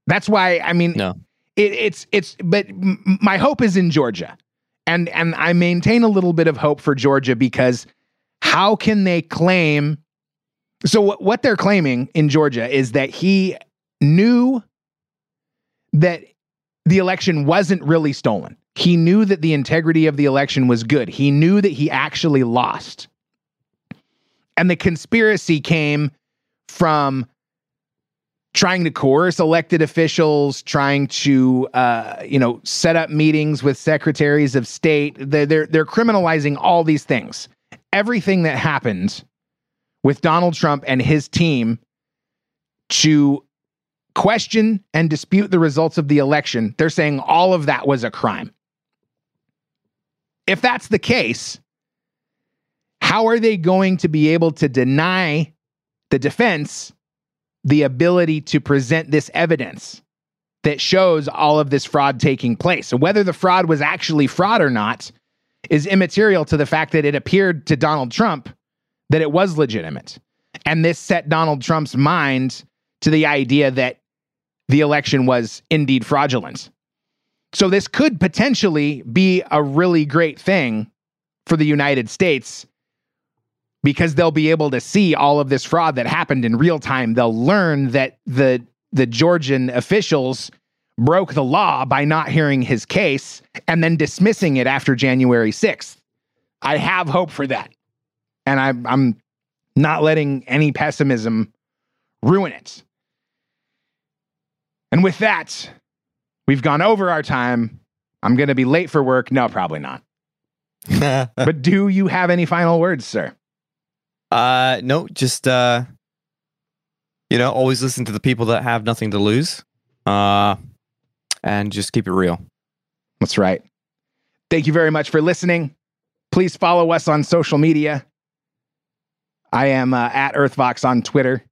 That's why, I mean, No. it, it's it's but m- my hope is in Georgia. And and I maintain a little bit of hope for Georgia because how can they claim so what, what they're claiming in Georgia is that he knew that the election wasn't really stolen. He knew that the integrity of the election was good. He knew that he actually lost. And the conspiracy came from trying to coerce elected officials, trying to uh, you know set up meetings with secretaries of state. They're, they're they're criminalizing all these things. Everything that happened with Donald Trump and his team to question and dispute the results of the election, they're saying all of that was a crime. If that's the case, how are they going to be able to deny the defense the ability to present this evidence that shows all of this fraud taking place. So whether the fraud was actually fraud or not is immaterial to the fact that it appeared to Donald Trump that it was legitimate. And this set Donald Trump's mind to the idea that the election was indeed fraudulent. So this could potentially be a really great thing for the United States because they'll be able to see all of this fraud that happened in real time. They'll learn that the the Georgian officials broke the law by not hearing his case and then dismissing it after January 6th. I have hope for that. And I, I'm not letting any pessimism ruin it. And with that, we've gone over our time. I'm going to be late for work. No, probably not. But do you have any final words, sir? Uh, no, just uh, you know, always listen to the people that have nothing to lose. Uh, and just keep it real. That's right. Thank you very much for listening. Please follow us on social media. I am uh, at EarthVox on Twitter.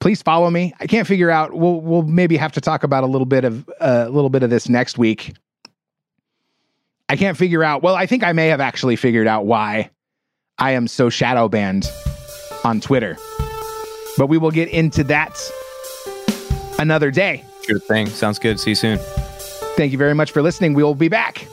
Please follow me. I can't figure out. We'll we'll maybe have to talk about a little bit of uh, a little bit of this next week. I can't figure out. Well, I think I may have actually figured out why I am so shadow banned on Twitter. But we will get into that another day. Sure thing. Sounds good. See you soon. Thank you very much for listening. We will be back.